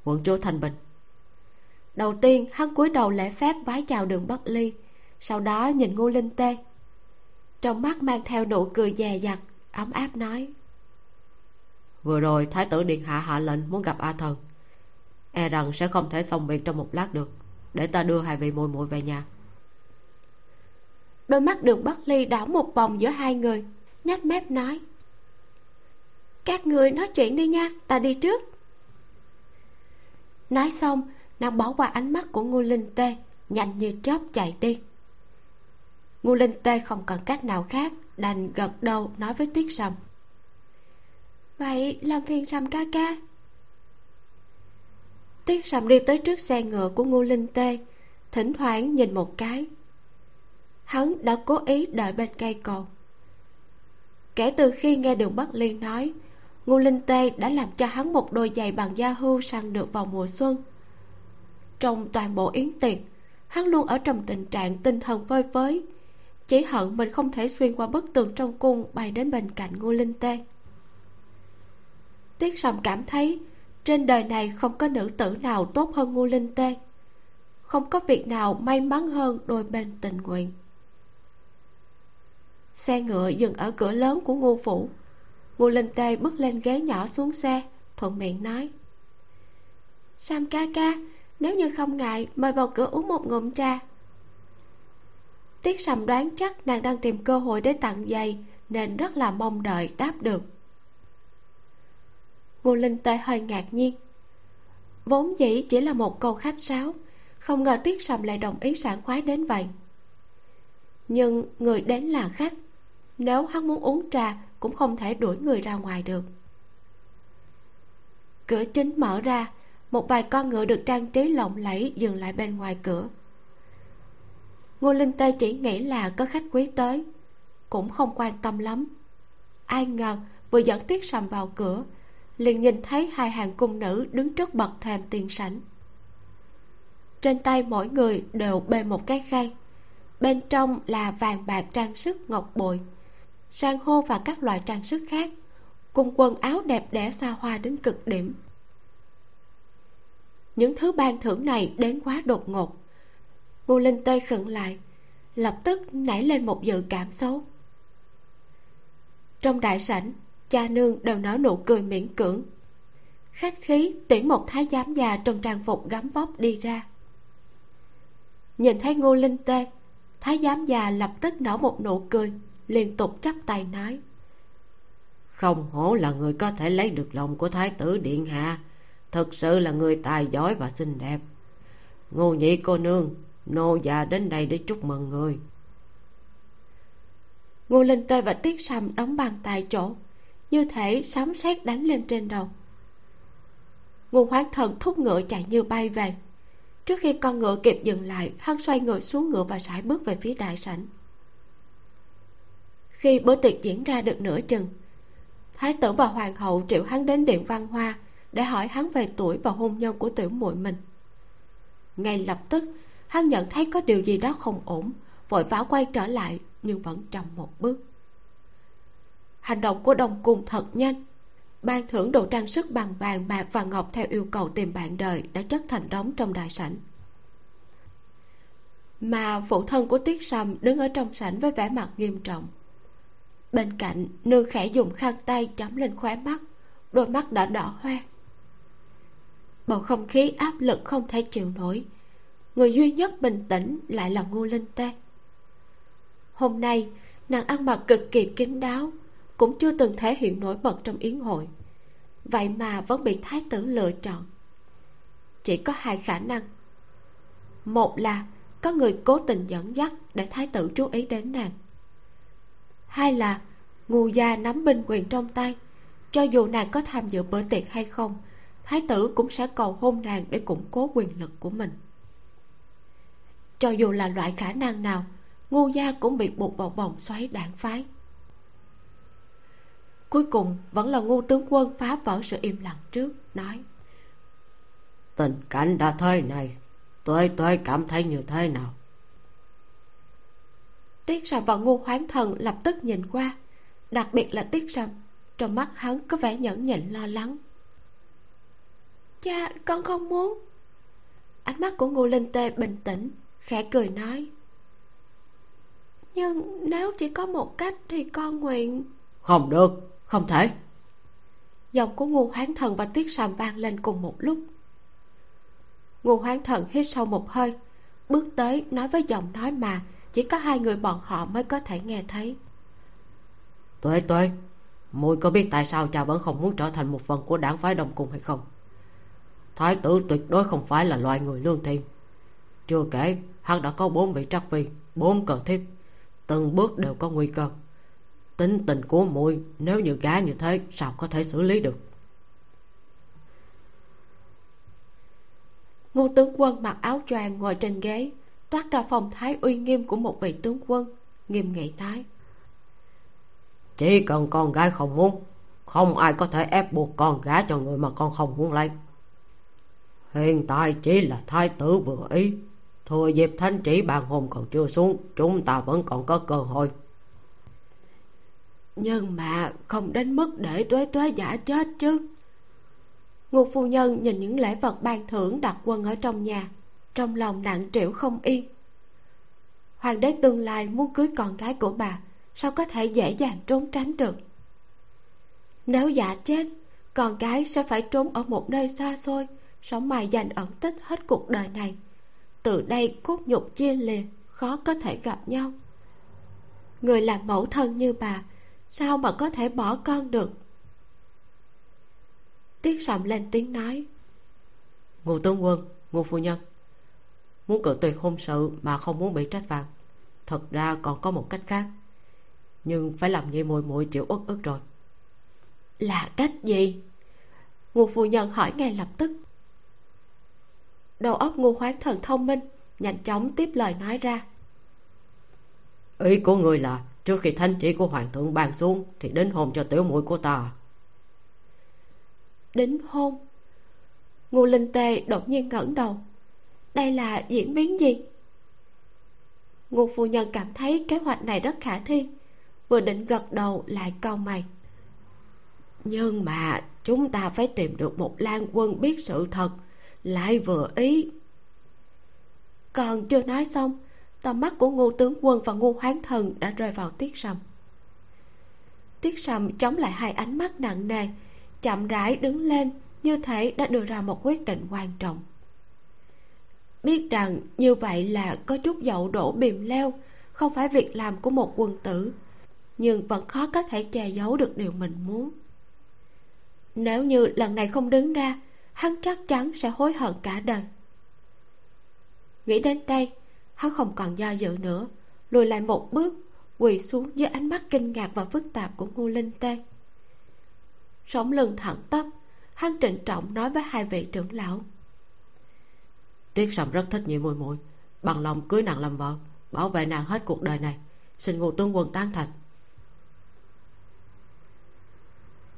Quận chúa thanh bình. Đầu tiên hắn cúi đầu lễ phép vái chào đường bất ly sau đó nhìn ngô linh tê. Trong mắt mang theo nụ cười dè dặt ấm áp nói. Vừa rồi thái tử điện hạ hạ lệnh muốn gặp a thần. E rằng sẽ không thể xong việc trong một lát được để ta đưa hai vị muội muội về nhà. Đôi mắt đường bất ly đảo một vòng giữa hai người nhếch mép nói. Các người nói chuyện đi nha ta đi trước. Nói xong nàng bỏ qua ánh mắt của ngô linh tê nhanh như chớp chạy đi. Ngô linh tê không cần cách nào khác đành gật đầu nói với tiết sầm vậy làm phiền sầm ca ca. Tiết sầm đi tới trước xe ngựa của ngô linh tê, thỉnh thoảng nhìn một cái. Hắn đã cố ý đợi bên cây cầu. Kể từ khi nghe đường bất liên nói, ngô linh tê đã làm cho hắn một đôi giày bằng da hưu săn được vào mùa xuân. Trong toàn bộ yến tiệc, hắn luôn ở trong tình trạng tinh thần vơi với chỉ hận mình không thể xuyên qua bức tường trong cung bay đến bên cạnh ngô linh tê. Tiết sầm cảm thấy trên đời này không có nữ tử nào tốt hơn ngô linh tê. Không có việc nào may mắn hơn đôi bên tình nguyện. Xe ngựa dừng ở cửa lớn của ngô phủ. Ngô linh tê bước lên ghế nhỏ xuống xe, thuận miệng nói. Sam ca ca, nếu như không ngại, mời vào cửa uống một ngụm trà tiết sầm đoán chắc nàng đang tìm cơ hội để tặng giày, nên rất là mong đợi đáp được. Ngô linh tê hơi ngạc nhiên. Vốn dĩ chỉ là một câu khách sáo, không ngờ tiết sầm lại đồng ý sảng khoái đến vậy. Nhưng người đến là khách, nếu hắn muốn uống trà cũng không thể đuổi người ra ngoài được. Cửa chính mở ra, một vài con ngựa được trang trí lộng lẫy dừng lại bên ngoài cửa ngô linh tê chỉ nghĩ là có khách quý tới, cũng không quan tâm lắm. Ai ngờ vừa dẫn tiết sầm vào cửa, liền nhìn thấy hai hàng cung nữ đứng trước bậc thềm tiền sảnh. Trên tay mỗi người đều bê một cái khay, bên trong là vàng bạc trang sức ngọc bội, san hô và các loại trang sức khác, cùng quần áo đẹp đẽ xa hoa đến cực điểm. Những thứ ban thưởng này đến quá đột ngột ngô linh tê khựng lại, lập tức nảy lên một dự cảm xấu. Trong đại sảnh, cha nương đều nở nụ cười miễn cưỡng. Khách khí tiễn một thái giám già trong trang phục gấm bóc đi ra. Nhìn thấy ngô linh tê, thái giám già lập tức nở một nụ cười, liên tục chắp tay nói. Không hổ là người có thể lấy được lòng của thái tử điện hạ. Thật sự là người tài giỏi và xinh đẹp. Ngô nhị cô nương nô già đến đây để chúc mừng người. Ngô linh tê và tiết sầm đóng bàn tại chỗ, như thể sấm sét đánh lên trên đầu. Ngô hoán thần thúc ngựa chạy như bay về. Trước khi con ngựa kịp dừng lại, hắn xoay người xuống ngựa và sải bước về phía đại sảnh. Khi bữa tiệc diễn ra được nửa chừng, thái tử và hoàng hậu triệu hắn đến điện văn hoa để hỏi hắn về tuổi và hôn nhân của tiểu muội mình. Ngay lập tức hắn nhận thấy có điều gì đó không ổn, vội vã quay trở lại, nhưng vẫn chậm một bước. Hành động của đồng cung thật nhanh. Ban thưởng đồ trang sức bằng vàng bạc và ngọc theo yêu cầu tìm bạn đời đã chất thành đống trong đại sảnh. Mà phụ thân của tiết sầm đứng ở trong sảnh với vẻ mặt nghiêm trọng. Bên cạnh, nương khẽ dùng khăn tay chấm lên khóe mắt, đôi mắt đã đỏ hoe. Bầu không khí áp lực không thể chịu nổi người duy nhất bình tĩnh lại là ngô linh tê. Hôm nay, nàng ăn mặc cực kỳ kín đáo, cũng chưa từng thể hiện nổi bật trong yến hội. Vậy mà vẫn bị thái tử lựa chọn. Chỉ có hai khả năng. Một là có người cố tình dẫn dắt để thái tử chú ý đến nàng. Hai là ngu gia nắm binh quyền trong tay, cho dù nàng có tham dự bữa tiệc hay không, thái tử cũng sẽ cầu hôn nàng để củng cố quyền lực của mình cho dù là loại khả năng nào ngu gia cũng bị buộc vào vòng xoáy đảng phái. Cuối cùng vẫn là ngu tướng quân phá vỡ sự im lặng trước nói. Tình cảnh đã thế này tôi tôi cảm thấy như thế nào? Tiết sầm và ngu hoán thần lập tức nhìn qua đặc biệt là tiết sầm trong mắt hắn có vẻ nhẫn nhịn lo lắng. Cha con không muốn. Ánh mắt của ngô linh tê bình tĩnh khẽ cười nói nhưng nếu chỉ có một cách thì con nguyện không được không thể. Giọng của ngô hoán thần và tiết sàm vang lên cùng một lúc. Ngô hoán thần hít sâu một hơi bước tới nói với giọng nói mà chỉ có hai người bọn họ mới có thể nghe thấy. Tuệ tuệ muội có biết tại sao cha vẫn không muốn trở thành một phần của đảng phái đồng cung hay không? Thái tử tuyệt đối không phải là loài người lương thiện chưa kể hắn đã có bốn vị trắc phi bốn cờ thiếp. Từng bước đều có nguy cơ. Tính tình của muội nếu như gái như thế sao có thể xử lý được? Ngô tướng quân mặc áo choàng ngồi trên ghế toát ra phong thái uy nghiêm của một vị tướng quân nghiêm nghị nói. Chỉ cần con gái không muốn không ai có thể ép buộc con gái cho người mà con không muốn lấy. Hiện tại chỉ là thái tử vừa ý thừa dịp thanh chỉ bàn hôn còn chưa xuống, chúng ta vẫn còn có cơ hội. Nhưng mà không đến mức để tuế tuế giả chết chứ. Ngục phu nhân nhìn những lễ vật ban thưởng đặt quân ở trong nhà, trong lòng nặng trĩu không yên. Hoàng đế tương lai muốn cưới con gái của bà, sao có thể dễ dàng trốn tránh được? Nếu giả chết, con gái sẽ phải trốn ở một nơi xa xôi, sống mài dành ẩn tích hết cuộc đời này từ đây cốt nhục chia lìa khó có thể gặp nhau. Người làm mẫu thân như bà sao mà có thể bỏ con được? Tiết sầm lên tiếng nói ngô tướng quân ngô phu nhân muốn cự tuyệt hôn sự mà không muốn bị trách phạt thật ra còn có một cách khác nhưng phải làm như muội muội chịu uất ức rồi. Là cách gì? Ngô phu nhân hỏi ngay lập tức đầu óc ngô hoán thần thông minh nhanh chóng tiếp lời nói ra. Ý của người là trước khi thanh chỉ của hoàng thượng ban xuống thì đến hôn cho tiểu muội của ta. Đính hôn? Ngô linh tê đột nhiên ngẩng đầu. Đây là diễn biến gì? Ngô phu nhân cảm thấy kế hoạch này rất khả thi vừa định gật đầu lại cau mày. Nhưng mà chúng ta phải tìm được một lan quân biết sự thật lại vừa ý. Còn chưa nói xong, tầm mắt của ngô tướng quân và ngô hoán thần đã rơi vào tiết sầm. Tiết sầm chống lại hai ánh mắt nặng nề, chậm rãi đứng lên như thể đã đưa ra một quyết định quan trọng. Biết rằng như vậy là có chút dậu đổ bìm leo, không phải việc làm của một quân tử, nhưng vẫn khó có thể che giấu được điều mình muốn. Nếu như lần này không đứng ra hắn chắc chắn sẽ hối hận cả đời. Nghĩ đến đây, hắn không còn do dự nữa, lùi lại một bước, quỳ xuống dưới ánh mắt kinh ngạc và phức tạp của ngô linh tê. Sống lưng thẳng tắp, hắn trịnh trọng nói với hai vị trưởng lão. Tiết sầm rất thích nhị muội muội, bằng lòng cưới nàng làm vợ, bảo vệ nàng hết cuộc đời này. Xin ngô tướng quân tán thành.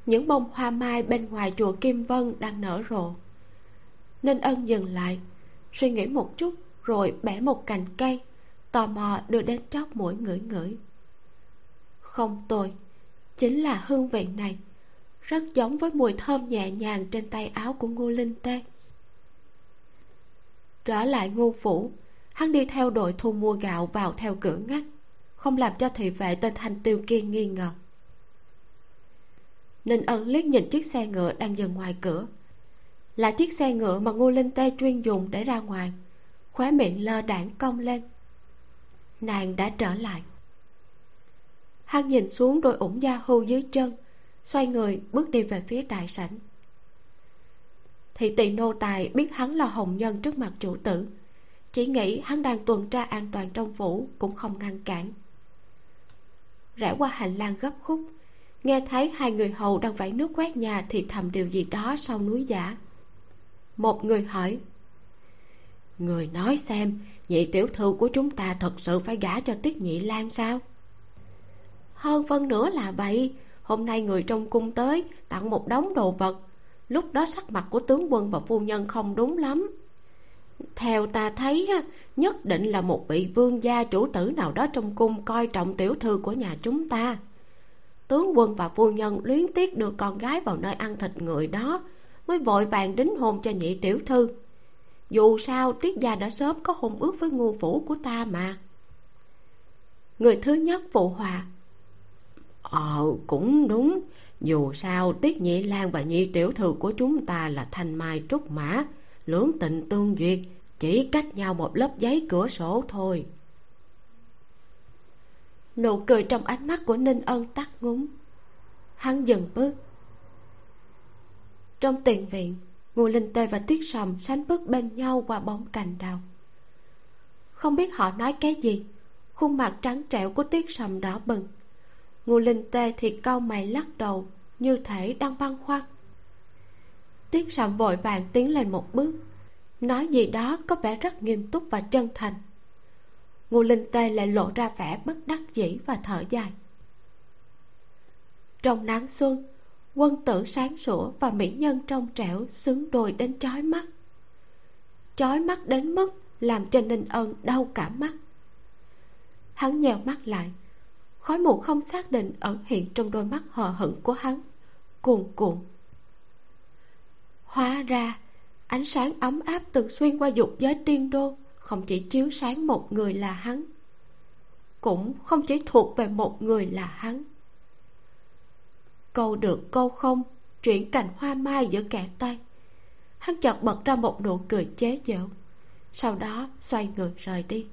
Những bông hoa mai bên ngoài chùa kim vân đang nở rộ. Nên ân dừng lại, suy nghĩ một chút rồi bẻ một cành cây, tò mò đưa đến chóp mũi ngửi ngửi. Không tồi, chính là hương vị này, rất giống với mùi thơm nhẹ nhàng trên tay áo của ngô linh tê. Trở lại ngô phủ, hắn đi theo đội thu mua gạo vào theo cửa ngách, không làm cho thị vệ tên thanh tiêu kia nghi ngờ ninh ân liếc nhìn chiếc xe ngựa đang dừng ngoài cửa. Là chiếc xe ngựa mà ngô linh tê chuyên dùng để ra ngoài, khóe miệng lơ đảng cong lên. Nàng đã trở lại. Hắn nhìn xuống đôi ủng da hưu dưới chân, xoay người bước đi về phía đại sảnh. Thị tỳ nô tài biết hắn là hồng nhân trước mặt chủ tử, chỉ nghĩ hắn đang tuần tra an toàn trong phủ cũng không ngăn cản. Rẽ qua hành lang gấp khúc nghe thấy hai người hầu đang vẫy nước quét nhà thì thầm điều gì đó sau núi giả. Một người hỏi, người nói xem, nhị tiểu thư của chúng ta thật sự phải gả cho tiết nhị lan sao? Hơn phân nữa là vậy. Hôm nay người trong cung tới, tặng một đống đồ vật. Lúc đó sắc mặt của tướng quân và phu nhân không đúng lắm. Theo ta thấy nhất định là một vị vương gia chủ tử nào đó trong cung coi trọng tiểu thư của nhà chúng ta tướng quân và phu nhân luyến tiếc đưa con gái vào nơi ăn thịt người đó, mới vội vàng đính hôn cho nhị tiểu thư. Dù sao, tiết gia đã sớm có hôn ước với ngu phủ của ta mà. Người thứ nhất, phụ hòa. Ờ cũng đúng. Dù sao, tiết nhị lan và nhị tiểu thư của chúng ta là thanh mai trúc mã, lưỡng tình tương duyệt, chỉ cách nhau một lớp giấy cửa sổ thôi nụ cười trong ánh mắt của ninh ân tắt ngúng hắn dừng bước. Trong tiền viện, ngô linh tê và tiết sầm sánh bước bên nhau qua bóng cành đào. Không biết họ nói cái gì, khuôn mặt trắng trẻo của tiết sầm đỏ bừng. Ngô linh tê thì cau mày lắc đầu, như thể đang băn khoăn. Tiết sầm vội vàng tiến lên một bước, nói gì đó có vẻ rất nghiêm túc và chân thành ngô linh tê lại lộ ra vẻ bất đắc dĩ và thở dài. Trong nắng xuân, quân tử sáng sủa và mỹ nhân trong trẻo xứng đôi đến chói mắt. Chói mắt đến mức làm cho ninh ân đau cả mắt. Hắn nheo mắt lại, khói mù không xác định ẩn hiện trong đôi mắt hờ hững của hắn. Cuồn cuộn. Hóa ra, ánh sáng ấm áp từng xuyên qua dục giới tiên đô không chỉ chiếu sáng một người là hắn, cũng không chỉ thuộc về một người là hắn. Câu được câu không, chuyển cành hoa mai giữa kẻ tay. Hắn chợt bật ra một nụ cười chế giễu, sau đó xoay người rời đi.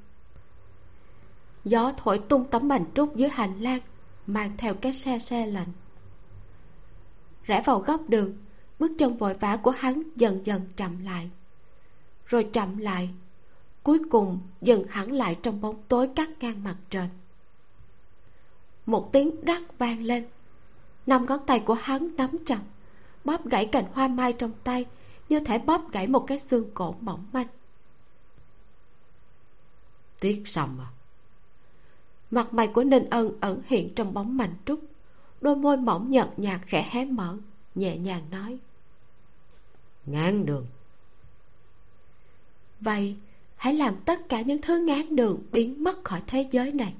Gió thổi tung tấm bành trúc dưới hành lang, mang theo cái xe xe lạnh. Rẽ vào góc đường, bước chân vội vã của hắn dần dần chậm lại, rồi chậm lại cuối cùng dừng hẳn lại trong bóng tối cắt ngang mặt trời. Một tiếng rắc vang lên. Năm ngón tay của hắn nắm chặt bóp gãy cành hoa mai trong tay như thể bóp gãy một cái xương cổ mỏng manh. Tiếc sầm à? Mặt mày của ninh ân ẩn hiện trong bóng mảnh trúc đôi môi mỏng nhợt nhạt khẽ hé mở nhẹ nhàng nói. Ngán đường. Vậy hãy làm tất cả những thứ ngán đường biến mất khỏi thế giới này.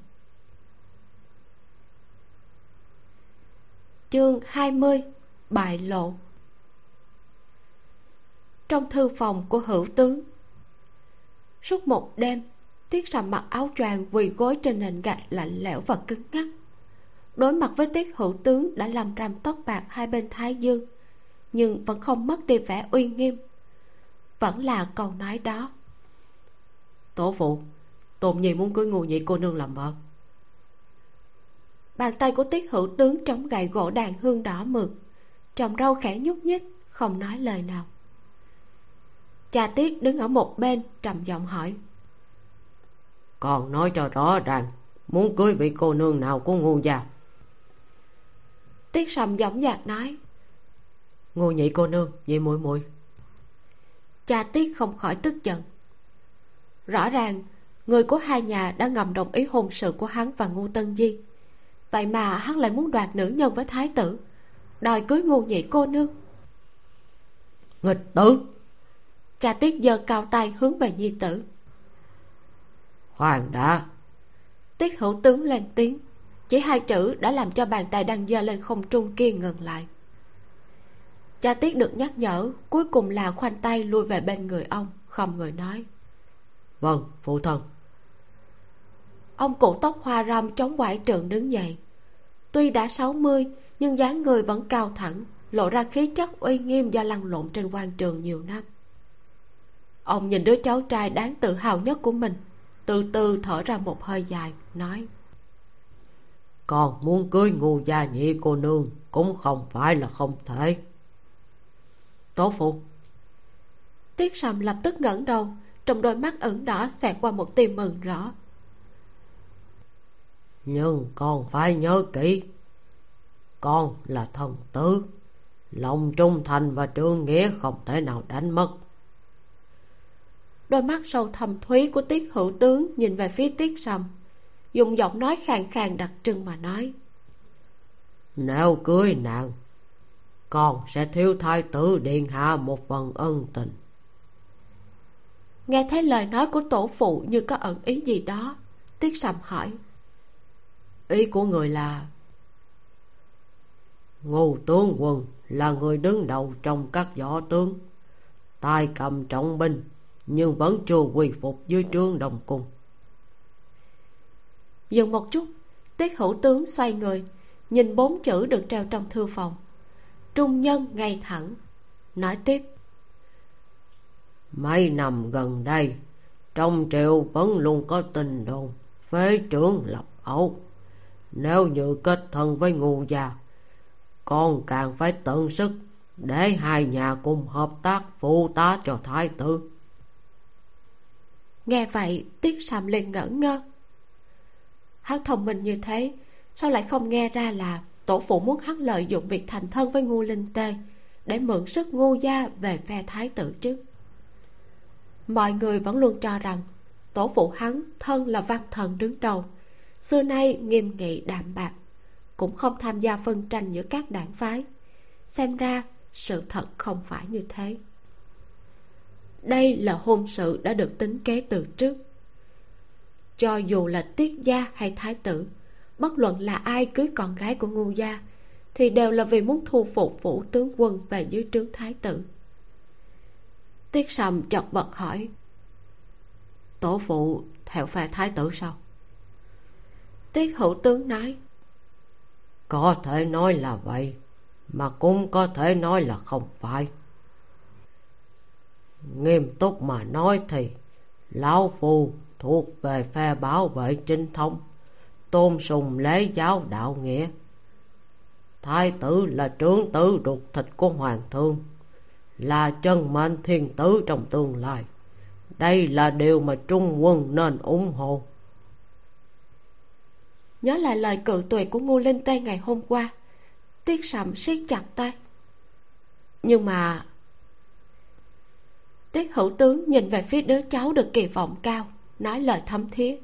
Chương 20 Bại lộ. Trong thư phòng của hữu tướng, Suốt một đêm Tiết sầm mặc áo choàng quỳ gối trên nền gạch lạnh lẽo và cứng ngắc. Đối mặt với tiết hữu tướng đã làm rằm tóc bạc hai bên thái dương, Nhưng vẫn không mất đi vẻ uy nghiêm. Vẫn là câu nói đó. Tổ phụ Tôn Nhi muốn cưới ngu nhị cô nương làm vợ. Bàn tay của tiết hữu tướng chống gậy gỗ đàn hương đỏ mượt trồng râu khẽ nhúc nhích không nói lời nào. Cha tiết đứng ở một bên trầm giọng hỏi. Còn nói cho rõ ràng muốn cưới vị cô nương nào của ngu gia? Tiết sầm giọng dạc nói. Ngu nhị cô nương nhị muội muội. Cha tiết không khỏi tức giận rõ ràng người của hai nhà đã ngầm đồng ý hôn sự của hắn và ngô tân di. Vậy mà hắn lại muốn đoạt nữ nhân với thái tử đòi cưới ngô nhị cô nương. Nghịch tử! Cha tiết giơ cao tay hướng về nhi tử. Hoàng đã! Tiết hữu tướng lên tiếng chỉ hai chữ đã làm cho bàn tay đang giơ lên không trung kia ngừng lại. Cha tiết được nhắc nhở cuối cùng là khoanh tay lui về bên người ông không người nói vâng phụ thân. Ông cụ tóc hoa râm chống quải trượng đứng dậy. Tuy đã sáu mươi nhưng dáng người vẫn cao thẳng lộ ra khí chất uy nghiêm do lăn lộn trên quan trường nhiều năm. Ông nhìn đứa cháu trai đáng tự hào nhất của mình từ từ thở ra một hơi dài nói. Con muốn cưới ngu gia nhị cô nương cũng không phải là không thể. Tố phụ. Tiết sầm lập tức ngẩng đầu trong đôi mắt ửng đỏ xẹt qua một tia mừng rõ nhưng con phải nhớ kỹ con là thần tử lòng trung thành và trương nghĩa không thể nào đánh mất. Đôi mắt sâu thầm thúy của tiết hữu tướng nhìn về phía tiết sầm dùng giọng nói khàn khàn đặc trưng mà nói. Nếu cưới nàng con sẽ thiếu thái tử điện hạ một phần ân tình nghe thấy lời nói của tổ phụ như có ẩn ý gì đó tiết sầm hỏi. Ý của người là ngô tướng quân là người đứng đầu trong các võ tướng. Tay cầm trọng binh nhưng vẫn chưa quy phục dưới trướng đồng cung. Dừng một chút tiết hữu tướng xoay người nhìn bốn chữ được treo trong thư phòng. Trung nhân ngay thẳng nói tiếp mấy năm gần đây, trong triều vẫn luôn có tình đồn phế trưởng lập ẩu nếu như kết thân với ngu gia, con càng phải tận sức để hai nhà cùng hợp tác phụ tá cho thái tử. Nghe vậy, tiết sầm liền ngỡ ngơ. Hắn thông minh như thế, sao lại không nghe ra là tổ phụ muốn hắn lợi dụng việc thành thân với ngu linh tê để mượn sức ngu gia về phe thái tử chứ? Mọi người vẫn luôn cho rằng tổ phụ hắn thân là văn thần đứng đầu. Xưa nay nghiêm nghị đạm bạc, cũng không tham gia phân tranh giữa các đảng phái. Xem ra sự thật không phải như thế. Đây là hôn sự đã được tính kế từ trước. Cho dù là tiết gia hay thái tử, bất luận là ai cưới con gái của ngu gia, thì đều là vì muốn thu phục phủ tướng quân về dưới trướng thái tử tiết sầm chật bật hỏi, tổ phụ theo phe thái tử sao? Tiết hữu tướng nói, có thể nói là vậy, mà cũng có thể nói là không phải. Nghiêm túc mà nói thì lão phu thuộc về phe bảo vệ chính thống, tôn sùng lễ giáo đạo nghĩa. Thái tử là trưởng tử đục thịt của hoàng thương là chân mệnh thiên tử trong tương lai. Đây là điều mà trung quân nên ủng hộ. Nhớ lại lời cự tuyệt của ngô linh tây ngày hôm qua. Tiết sầm siết chặt tay. Nhưng mà tiết hữu tướng nhìn về phía đứa cháu được kỳ vọng cao nói lời thấm thiết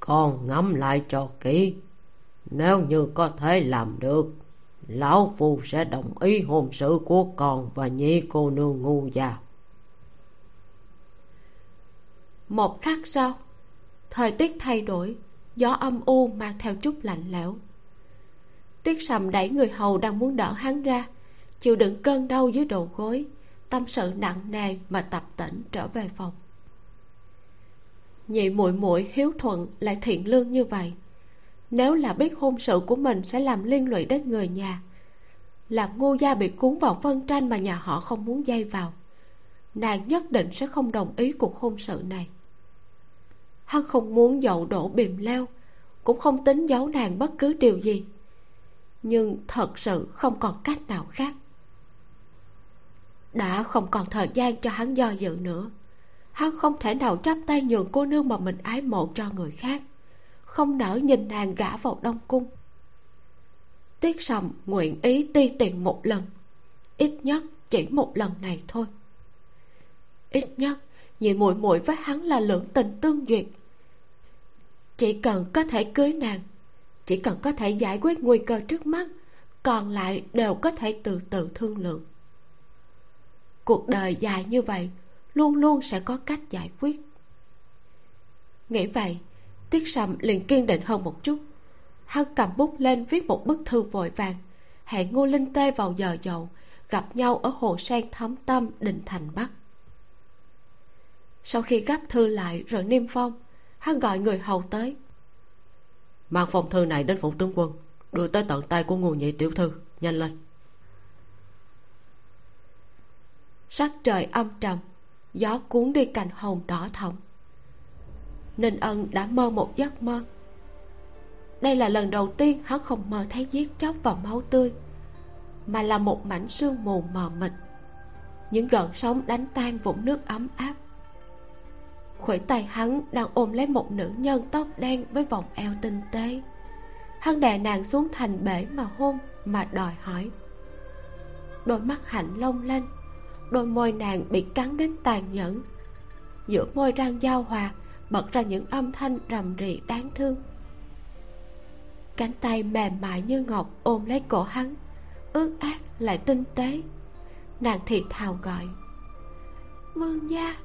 con ngẫm lại cho kỹ nếu như có thể làm được lão phu sẽ đồng ý hôn sự của con và nhị cô nương ngu già một khắc sau, thời tiết thay đổi, gió âm u mang theo chút lạnh lẽo. Tiết sầm đẩy người hầu đang muốn đỡ hắn ra, chịu đựng cơn đau dưới đầu gối, tâm sự nặng nề mà tập tỉnh trở về phòng. Nhị muội muội hiếu thuận lại thiện lương như vậy nếu là biết hôn sự của mình sẽ làm liên lụy đến người nhà. Làm ngô gia bị cuốn vào phân tranh mà nhà họ không muốn dây vào. Nàng nhất định sẽ không đồng ý cuộc hôn sự này. Hắn không muốn dậu đổ bìm leo, cũng không tính giấu nàng bất cứ điều gì. Nhưng thật sự không còn cách nào khác. Đã không còn thời gian cho hắn do dự nữa, hắn không thể nào chấp tay nhường cô nương mà mình ái mộ cho người khác không nỡ nhìn nàng gả vào đông cung. Tiết sầm nguyện ý ti tiền một lần, ít nhất chỉ một lần này thôi. Ít nhất, nhị muội muội với hắn là lượng tình tương duyệt. Chỉ cần có thể cưới nàng, chỉ cần có thể giải quyết nguy cơ trước mắt, còn lại đều có thể từ từ thương lượng. Cuộc đời dài như vậy, luôn luôn sẽ có cách giải quyết. Nghĩ vậy tiết sầm liền kiên định hơn một chút. Hắn cầm bút lên viết một bức thư vội vàng. Hẹn ngô linh tê vào giờ dậu gặp nhau ở hồ sen thấm tâm định thành bắc. Sau khi gấp thư lại rồi niêm phong hắn gọi người hầu tới. Mang phong thư này đến phủ tướng quân đưa tới tận tay của ngô nhị tiểu thư nhanh lên. Sắc trời âm trầm gió cuốn đi cành hồng đỏ thẫm ninh ân đã mơ một giấc mơ. Đây là lần đầu tiên hắn không mơ thấy giết chóc và máu tươi, mà là một mảnh sương mù mờ mịt. Những gợn sóng đánh tan vũng nước ấm áp. Khuỷu tay hắn đang ôm lấy một nữ nhân tóc đen với vòng eo tinh tế. Hắn đè nàng xuống thành bể mà hôn, mà đòi hỏi. Đôi mắt hạnh long lanh, đôi môi nàng bị cắn đến tàn nhẫn. Giữa môi răng giao hòa bật ra những âm thanh rầm rì đáng thương. Cánh tay mềm mại như ngọc ôm lấy cổ hắn ướt át lại tinh tế. Nàng thì thào gọi vương gia.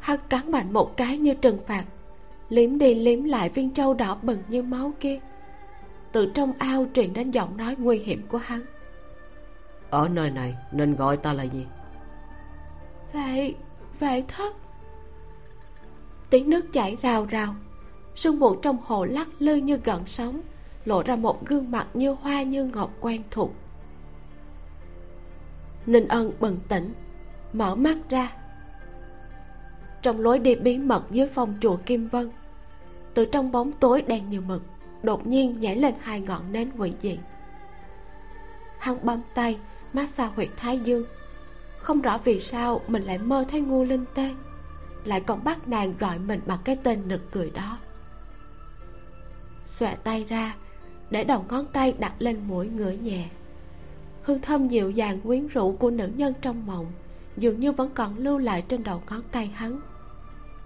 Hắn cắn mạnh một cái như trừng phạt liếm đi liếm lại viên trâu đỏ bừng như máu kia. Từ trong ao truyền đến giọng nói nguy hiểm của hắn. Ở nơi này nên gọi ta là gì? Vệ vệ thất tiếng nước chảy rào rào. Sương mù trong hồ lắc lư như gợn sóng, lộ ra một gương mặt như hoa như ngọc quen thuộc. Ninh ân bừng tỉnh, mở mắt ra. Trong lối đi bí mật dưới phòng chùa kim vân, từ trong bóng tối đen như mực, đột nhiên nhảy lên hai ngọn nến quỷ dị. Hắn bấm tay massage huyệt thái dương. Không rõ vì sao mình lại mơ thấy ngu linh tê lại còn bắt nàng gọi mình bằng cái tên nực cười đó. Xòe tay ra, để đầu ngón tay đặt lên mũi ngửi nhẹ. Hương thơm dịu dàng quyến rũ của nữ nhân trong mộng, dường như vẫn còn lưu lại trên đầu ngón tay hắn.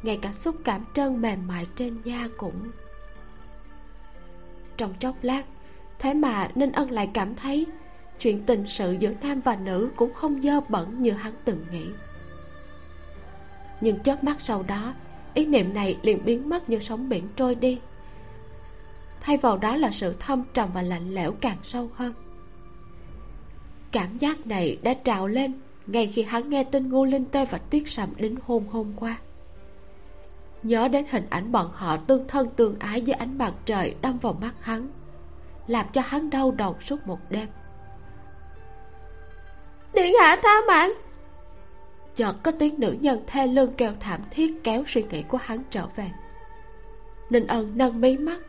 Ngay cả xúc cảm trơn mềm mại trên da cũng. Trong chốc lát, thế mà ninh ân lại cảm thấy chuyện tình sự giữa nam và nữ cũng không dơ bẩn như hắn từng nghĩ nhưng chớp mắt sau đó, ý niệm này liền biến mất như sóng biển trôi đi. Thay vào đó là sự thâm trầm và lạnh lẽo càng sâu hơn. Cảm giác này đã trào lên ngay khi hắn nghe tin ngô linh tê và tiết sầm đính hôn hôm qua. Nhớ đến hình ảnh bọn họ tương thân tương ái với ánh mặt trời đâm vào mắt hắn, làm cho hắn đau đầu suốt một đêm. Điện hạ tha mạng! Chợt có tiếng nữ nhân thê lương kêu thảm thiết kéo suy nghĩ của hắn trở về. Ninh ân nâng mí mắt.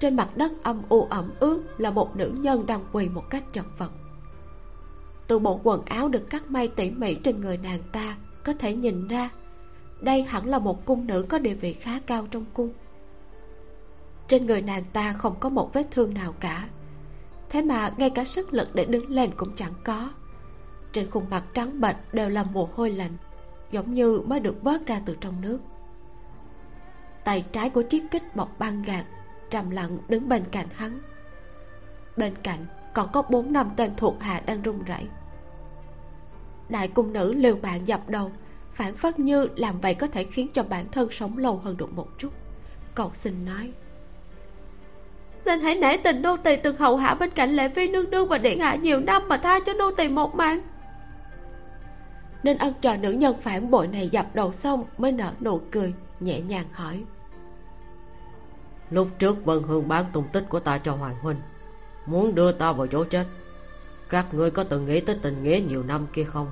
Trên mặt đất âm u ẩm ướt là một nữ nhân đang quỳ một cách chật vật. Từ bộ quần áo được cắt may tỉ mỉ trên người nàng ta, có thể nhìn ra, đây hẳn là một cung nữ có địa vị khá cao trong cung. Trên người nàng ta không có một vết thương nào cả, thế mà ngay cả sức lực để đứng lên cũng chẳng có trên khuôn mặt trắng bệch đều là mồ hôi lạnh, giống như mới được vớt ra từ trong nước. Tay trái của chiếc kích bọc băng gạt trầm lặng đứng bên cạnh hắn. Bên cạnh còn có bốn năm tên thuộc hạ đang run rẩy. Đại cung nữ liều mạng dập đầu, phản phất như làm vậy có thể khiến cho bản thân sống lâu hơn được một chút. Cậu xin nói, xin hãy nể tình nô tỳ từng hầu hạ bên cạnh lệ phi nương nương và điện hạ nhiều năm mà tha cho nô tỳ một mạng nên ân chờ nữ nhân phản bội này dập đầu xong mới nở nụ cười nhẹ nhàng hỏi. Lúc trước vân hương bán tung tích của ta cho hoàng huynh muốn đưa ta vào chỗ chết. Các ngươi có từng nghĩ tới tình nghĩa nhiều năm kia không?